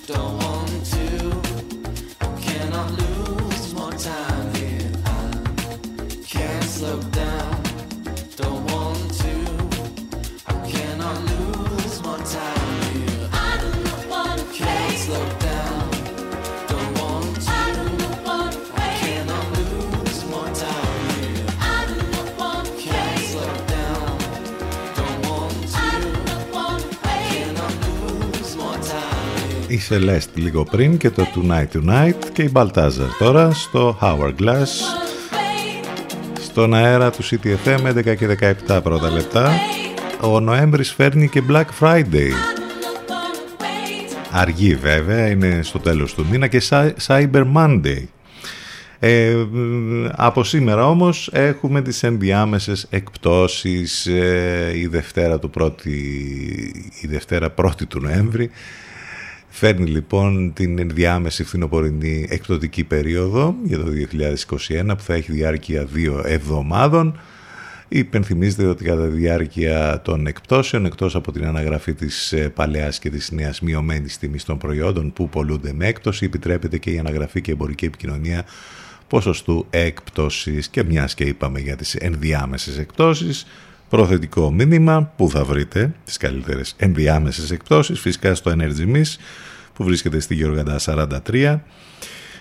don't Η Celeste λίγο πριν και το Tonight Tonight και η Baltazar τώρα στο Hourglass στον αέρα του CTFM 11 και 17 πρώτα λεπτά. Ο Νοέμβρης φέρνει και Black Friday. Αργή βέβαια είναι στο τέλος του μήνα και Cyber Monday. Ε, από σήμερα όμως έχουμε τις ενδιάμεσες εκπτώσεις ε, η Δευτέρα του πρώτη, η Δευτέρα πρώτη του Νοέμβρη Φέρνει λοιπόν την ενδιάμεση φθινοπορεινή εκπτωτική περίοδο για το 2021 που θα έχει διάρκεια δύο εβδομάδων. Υπενθυμίζεται ότι κατά τη διάρκεια των εκπτώσεων, εκτός από την αναγραφή της ε, παλαιάς και της νέας μειωμένης τιμής των προϊόντων που πολλούνται με έκπτωση, επιτρέπεται και η αναγραφή και εμπορική επικοινωνία ποσοστού έκπτωσης και μιας και είπαμε για τις ενδιάμεσες εκπτώσεις, προθετικό μήνυμα που θα βρείτε τις καλύτερες ενδιάμεσες εκπτώσεις φυσικά στο Energy Miss που βρίσκεται στη Γεωργαντά 43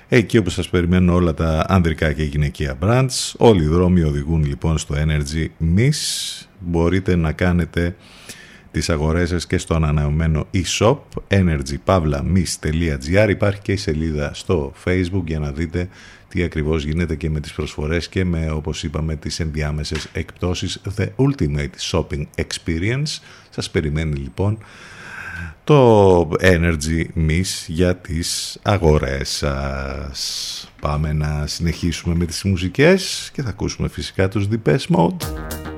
εκεί όπου σας περιμένουν όλα τα ανδρικά και γυναικεία brands. Όλοι οι δρόμοι οδηγούν λοιπόν στο Energy Miss. Μπορείτε να κάνετε τις αγορές σας και στο ανανεωμένο e-shop energypavlamis.gr υπάρχει και η σελίδα στο facebook για να δείτε τι ακριβώς γίνεται και με τις προσφορές και με όπως είπαμε τις ενδιάμεσες εκπτώσεις The Ultimate Shopping Experience σας περιμένει λοιπόν το Energy Miss για τις αγορές σας. Πάμε να συνεχίσουμε με τις μουσικές και θα ακούσουμε φυσικά τους Depeche Mode.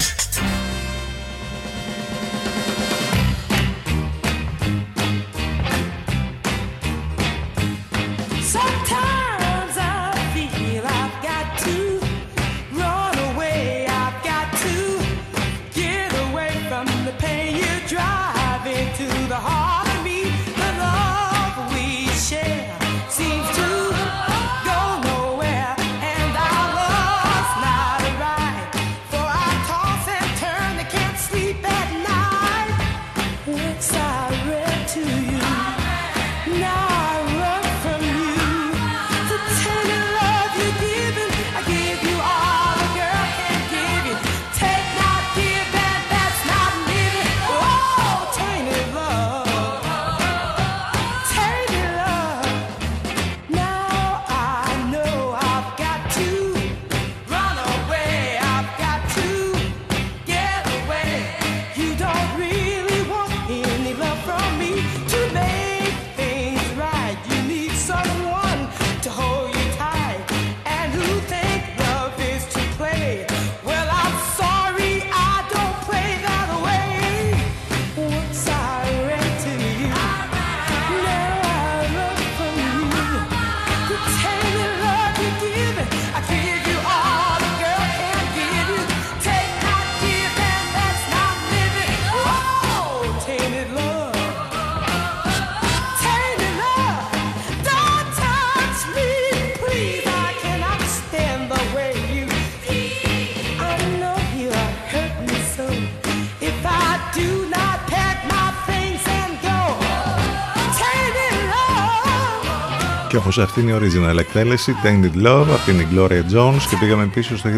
Αυτή είναι η original εκτέλεση Tainted Love, από την Gloria Jones και πήγαμε πίσω στο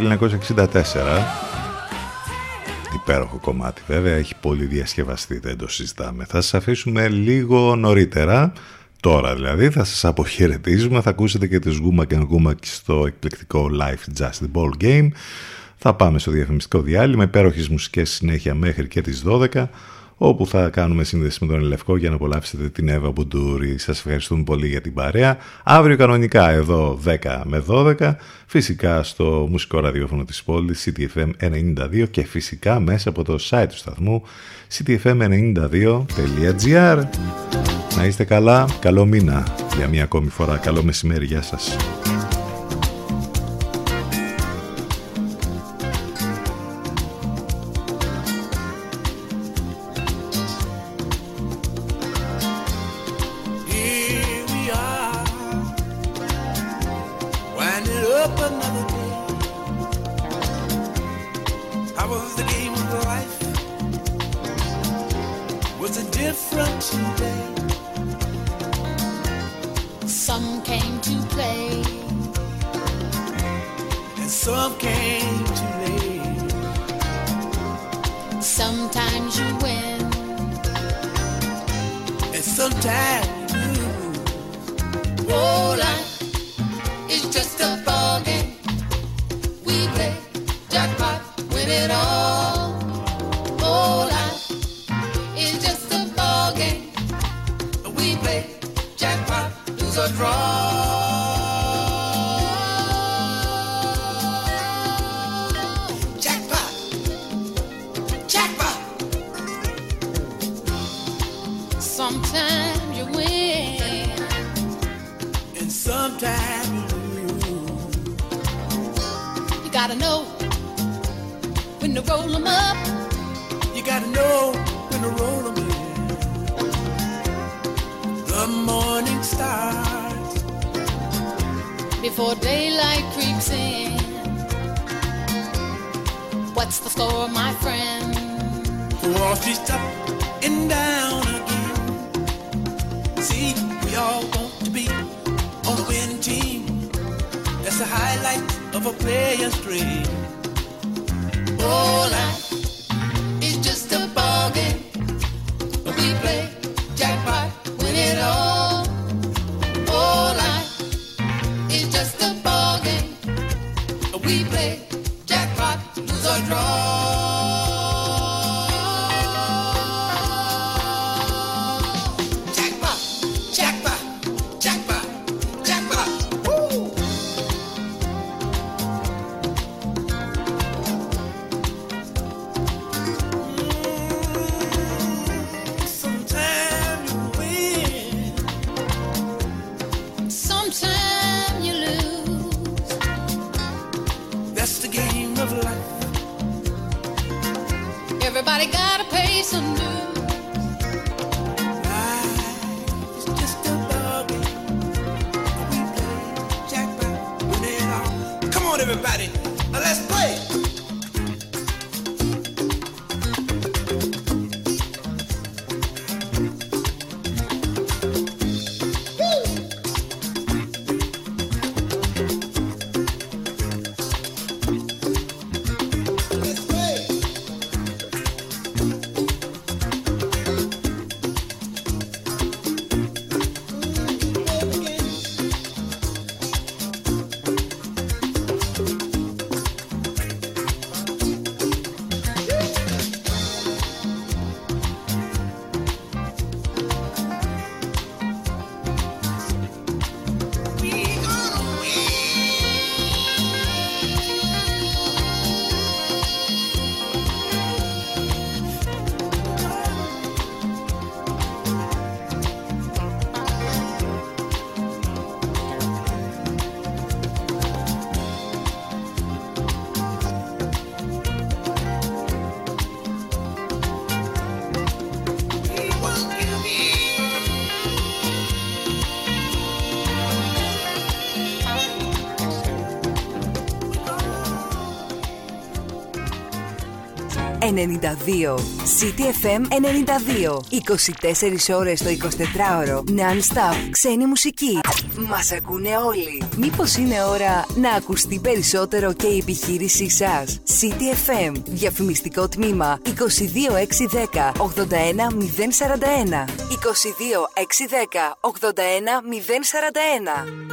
1964 Υπέροχο κομμάτι βέβαια, έχει πολύ διασκευαστεί, δεν το συζητάμε Θα σας αφήσουμε λίγο νωρίτερα Τώρα δηλαδή θα σας αποχαιρετήσουμε, θα ακούσετε και τις γκούμα και Γκούμα στο εκπληκτικό Life Just the Ball Game. Θα πάμε στο διαφημιστικό διάλειμμα, υπέροχες μουσικές συνέχεια μέχρι και τις 12 όπου θα κάνουμε σύνδεση με τον Ελευκό για να απολαύσετε την Εύα Μπουντούρη. Σας ευχαριστούμε πολύ για την παρέα. Αύριο κανονικά εδώ 10 με 12, φυσικά στο μουσικό ραδιόφωνο της πόλης CTFM 92 και φυσικά μέσα από το site του σταθμού ctfm92.gr Να είστε καλά, καλό μήνα για μια ακόμη φορά. Καλό μεσημέρι, γεια σας. Or draw. Jackpot! Jackpot! Sometimes you win, And sometimes you lose. you gotta know when to roll 'em up. You gotta know when to roll them before daylight creeps in. What's the score, my friend? Wall up and down again. See, we all want to be on the winning team. That's the highlight of a player's dream. Oh, life «92». City FM 92. 24 ώρες το 24ωρο. Non-stop. Ξένη μουσική. Μας ακούνε όλοι. Μήπως είναι ώρα να ακουστεί περισσότερο και η επιχείρησή σας; City FM. Διαφημιστικό τμήμα 22610 81041. 22610 81041.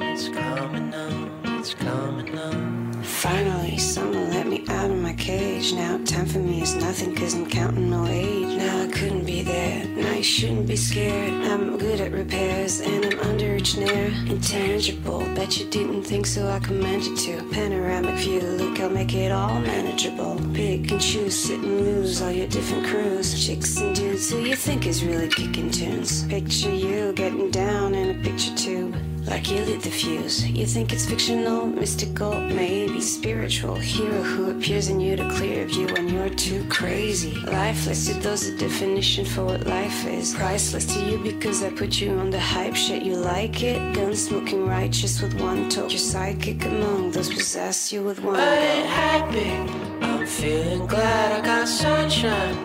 It's coming on. It's coming. Finally, someone let me out of my cage. Now, time for me is nothing, cause I'm counting no age. Now, I couldn't be there. Now, you shouldn't be scared. I'm good at repairs, and I'm under each near. Intangible, bet you didn't think so, I commend you to. Panoramic view, look, I'll make it all manageable. Pick and choose, sit and lose all your different crews. Chicks and dudes who you think is really kicking tunes. Picture you getting down in a picture tube. Like you lit the fuse. You think it's fictional, mystical, maybe spiritual. Hero who appears in you to clear view when you're too crazy. Lifeless to those a definition for what life is. Priceless to you because I put you on the hype shit. You like it? Gun smoking righteous with one toe. You're psychic among those possess you with one I go. ain't happy. I'm feeling glad I got sunshine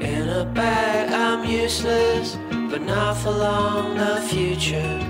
in a bag. I'm useless, but not for long. The future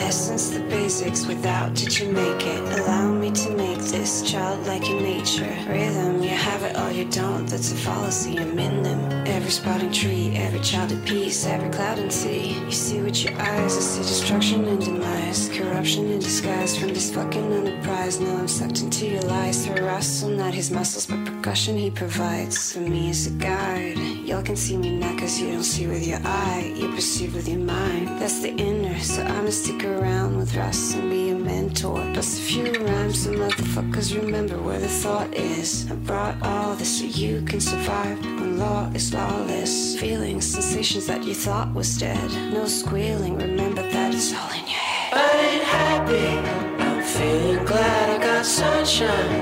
essence, the basics, without did you make it? Allow me to make this childlike in nature. Rhythm, you have it or you don't, that's a fallacy. I'm in them. Every sprouting tree, every child at peace, every cloud and sea. You see with your eyes, I see destruction and demise. Corruption in disguise from this fucking enterprise. Now I'm sucked into your lies. Through Russell, not his muscles, but percussion he provides. For me as a guide. Y'all can see me now cause you don't see with your eye. You perceive with your mind. That's the inner, so I'ma stick around with Russ and be a mentor. Plus a few rhymes, so motherfuckers remember where the thought is. I brought all this so you can survive when law is lawless. Feelings, sensations that you thought was dead. No squealing, remember that it's all in your head. I ain't happy. I'm feeling glad I got sunshine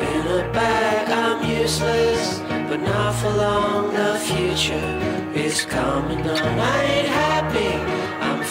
in a bag. I'm useless, but not for long. The future is coming on. I ain't happy.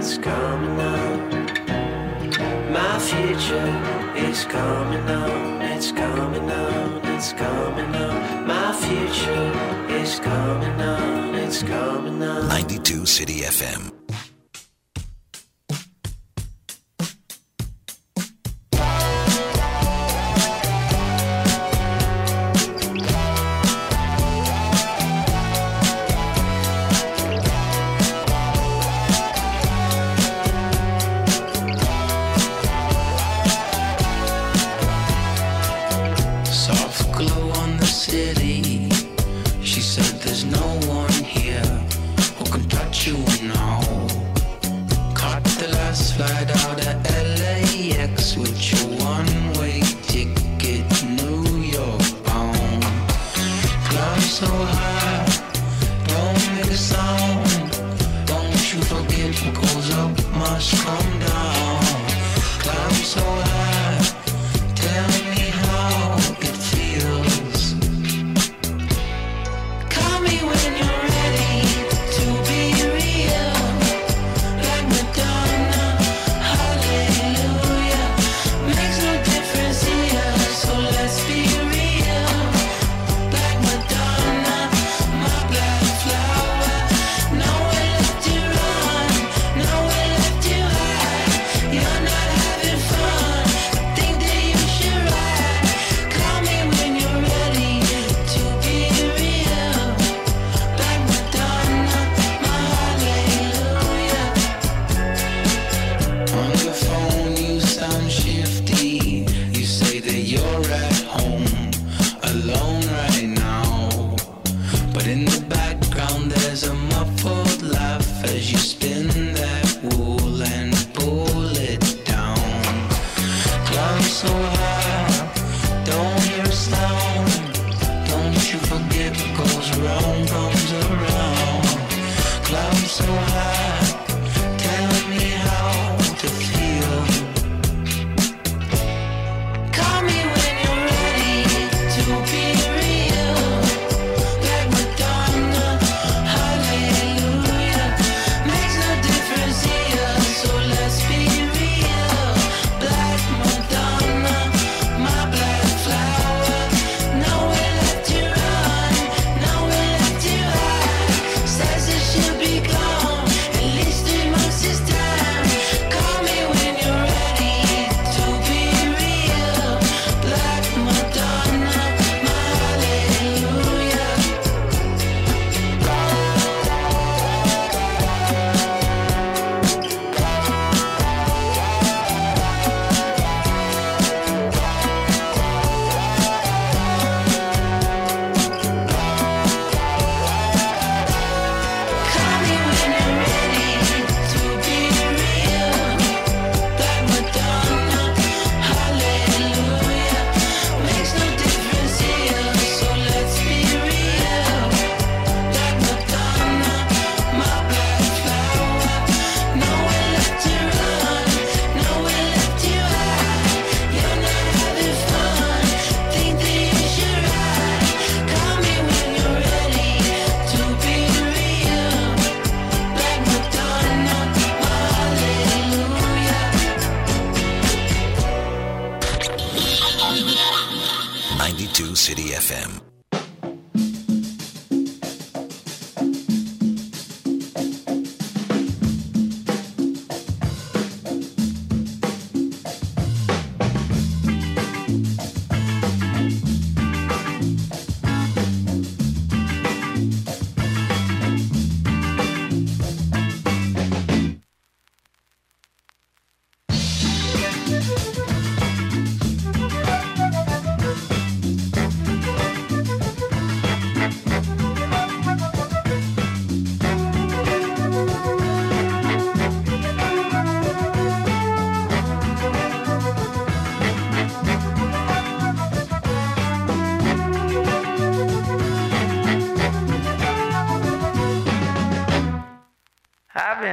It's coming on. My future is coming on. It's coming on. It's coming on. My future is coming on. It's coming on. 92 City FM.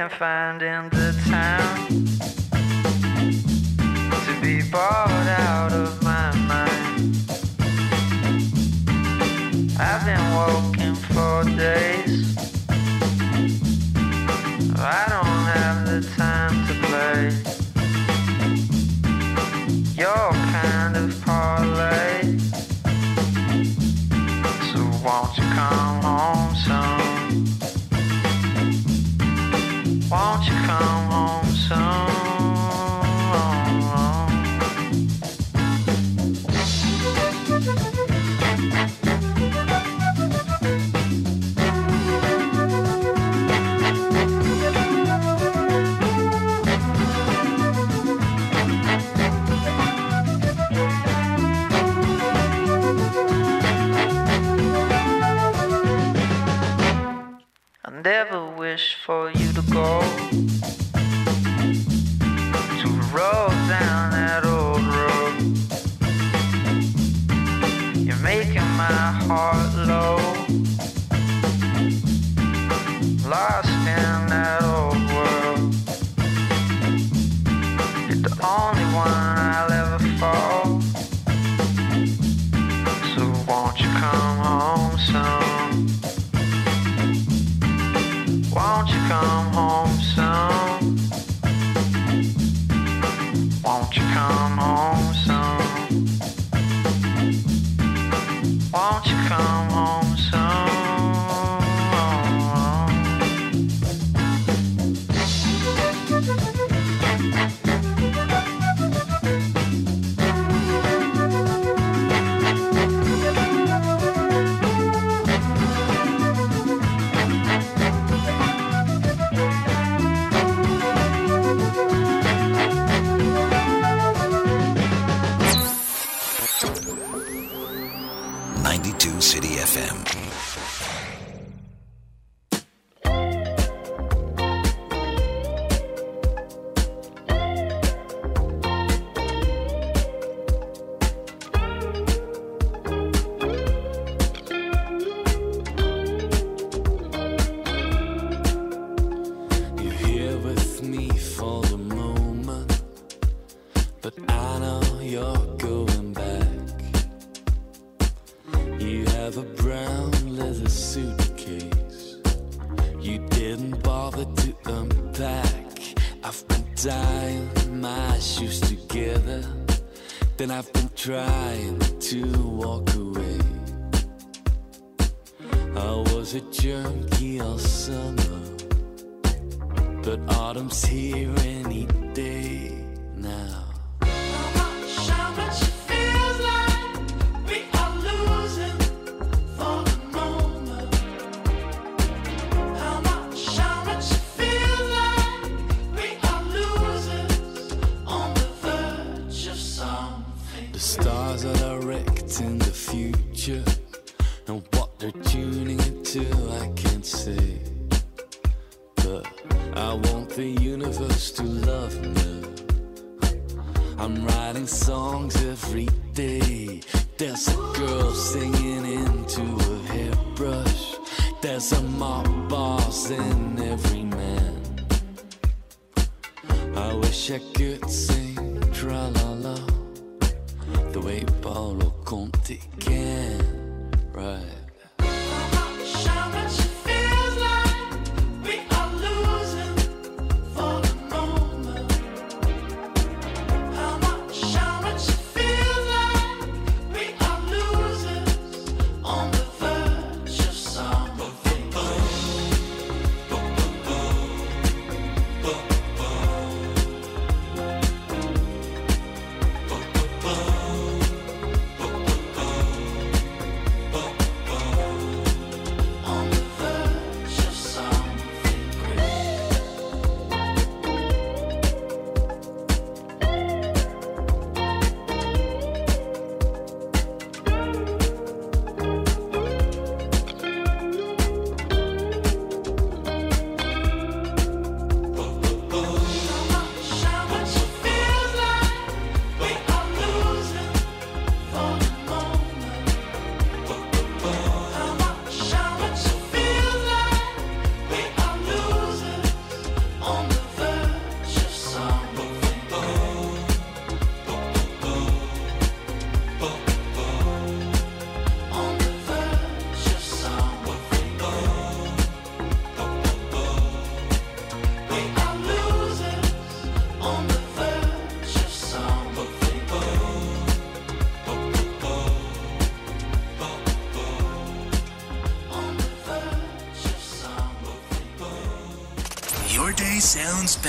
can find in the town to be bought out. the only one I'll ever fall.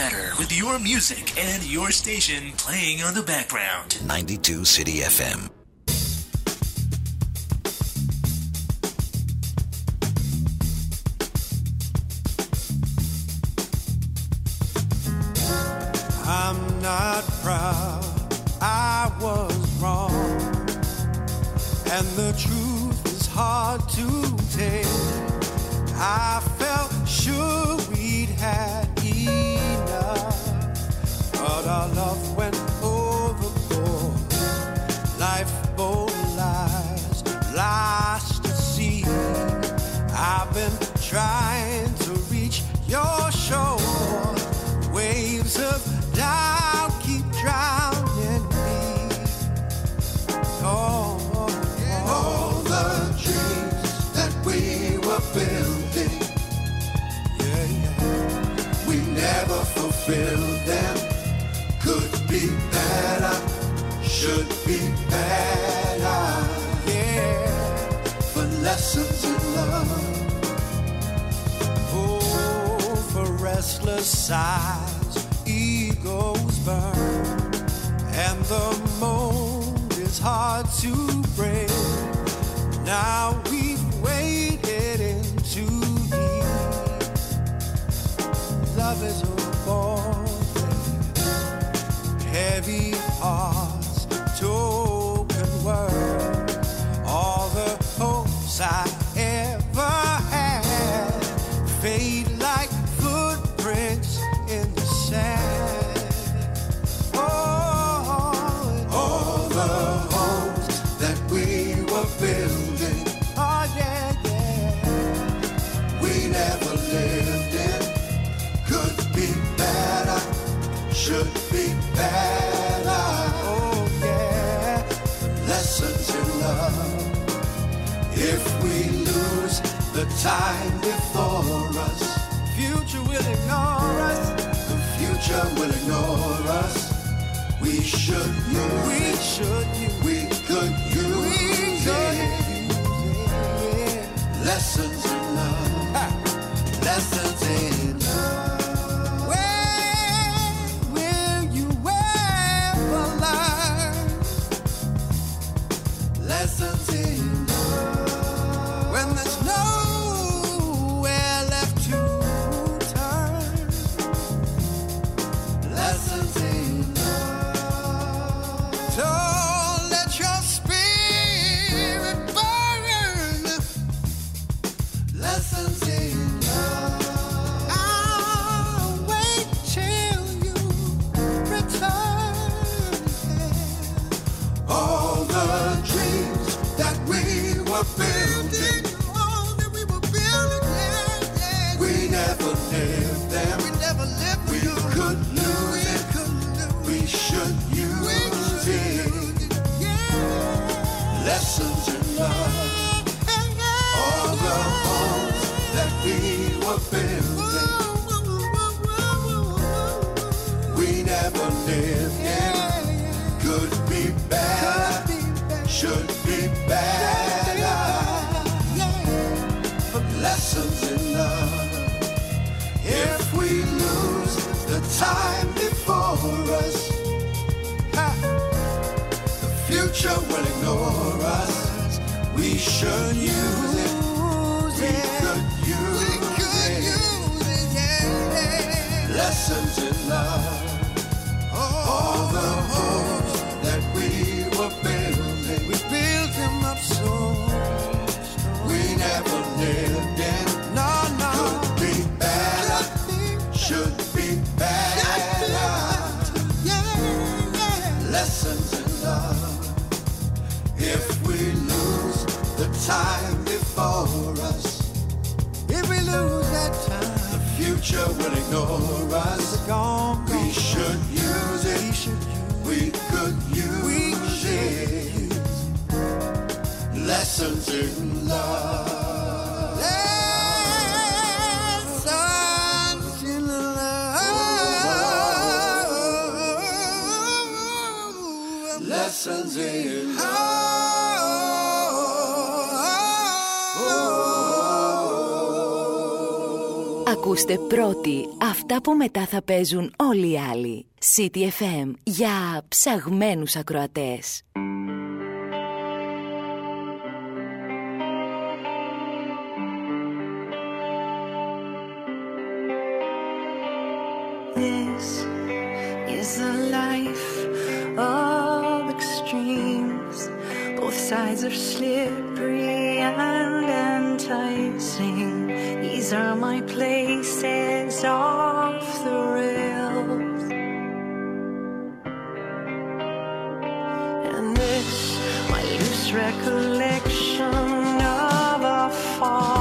better with your music and your station playing on the background. 92 City FM. We should. We should. We Ακούστε πρώτοι αυτά που μετά θα παίζουν όλοι οι άλλοι. City FM για ψαγμένους ακροατές. recollection of our fall.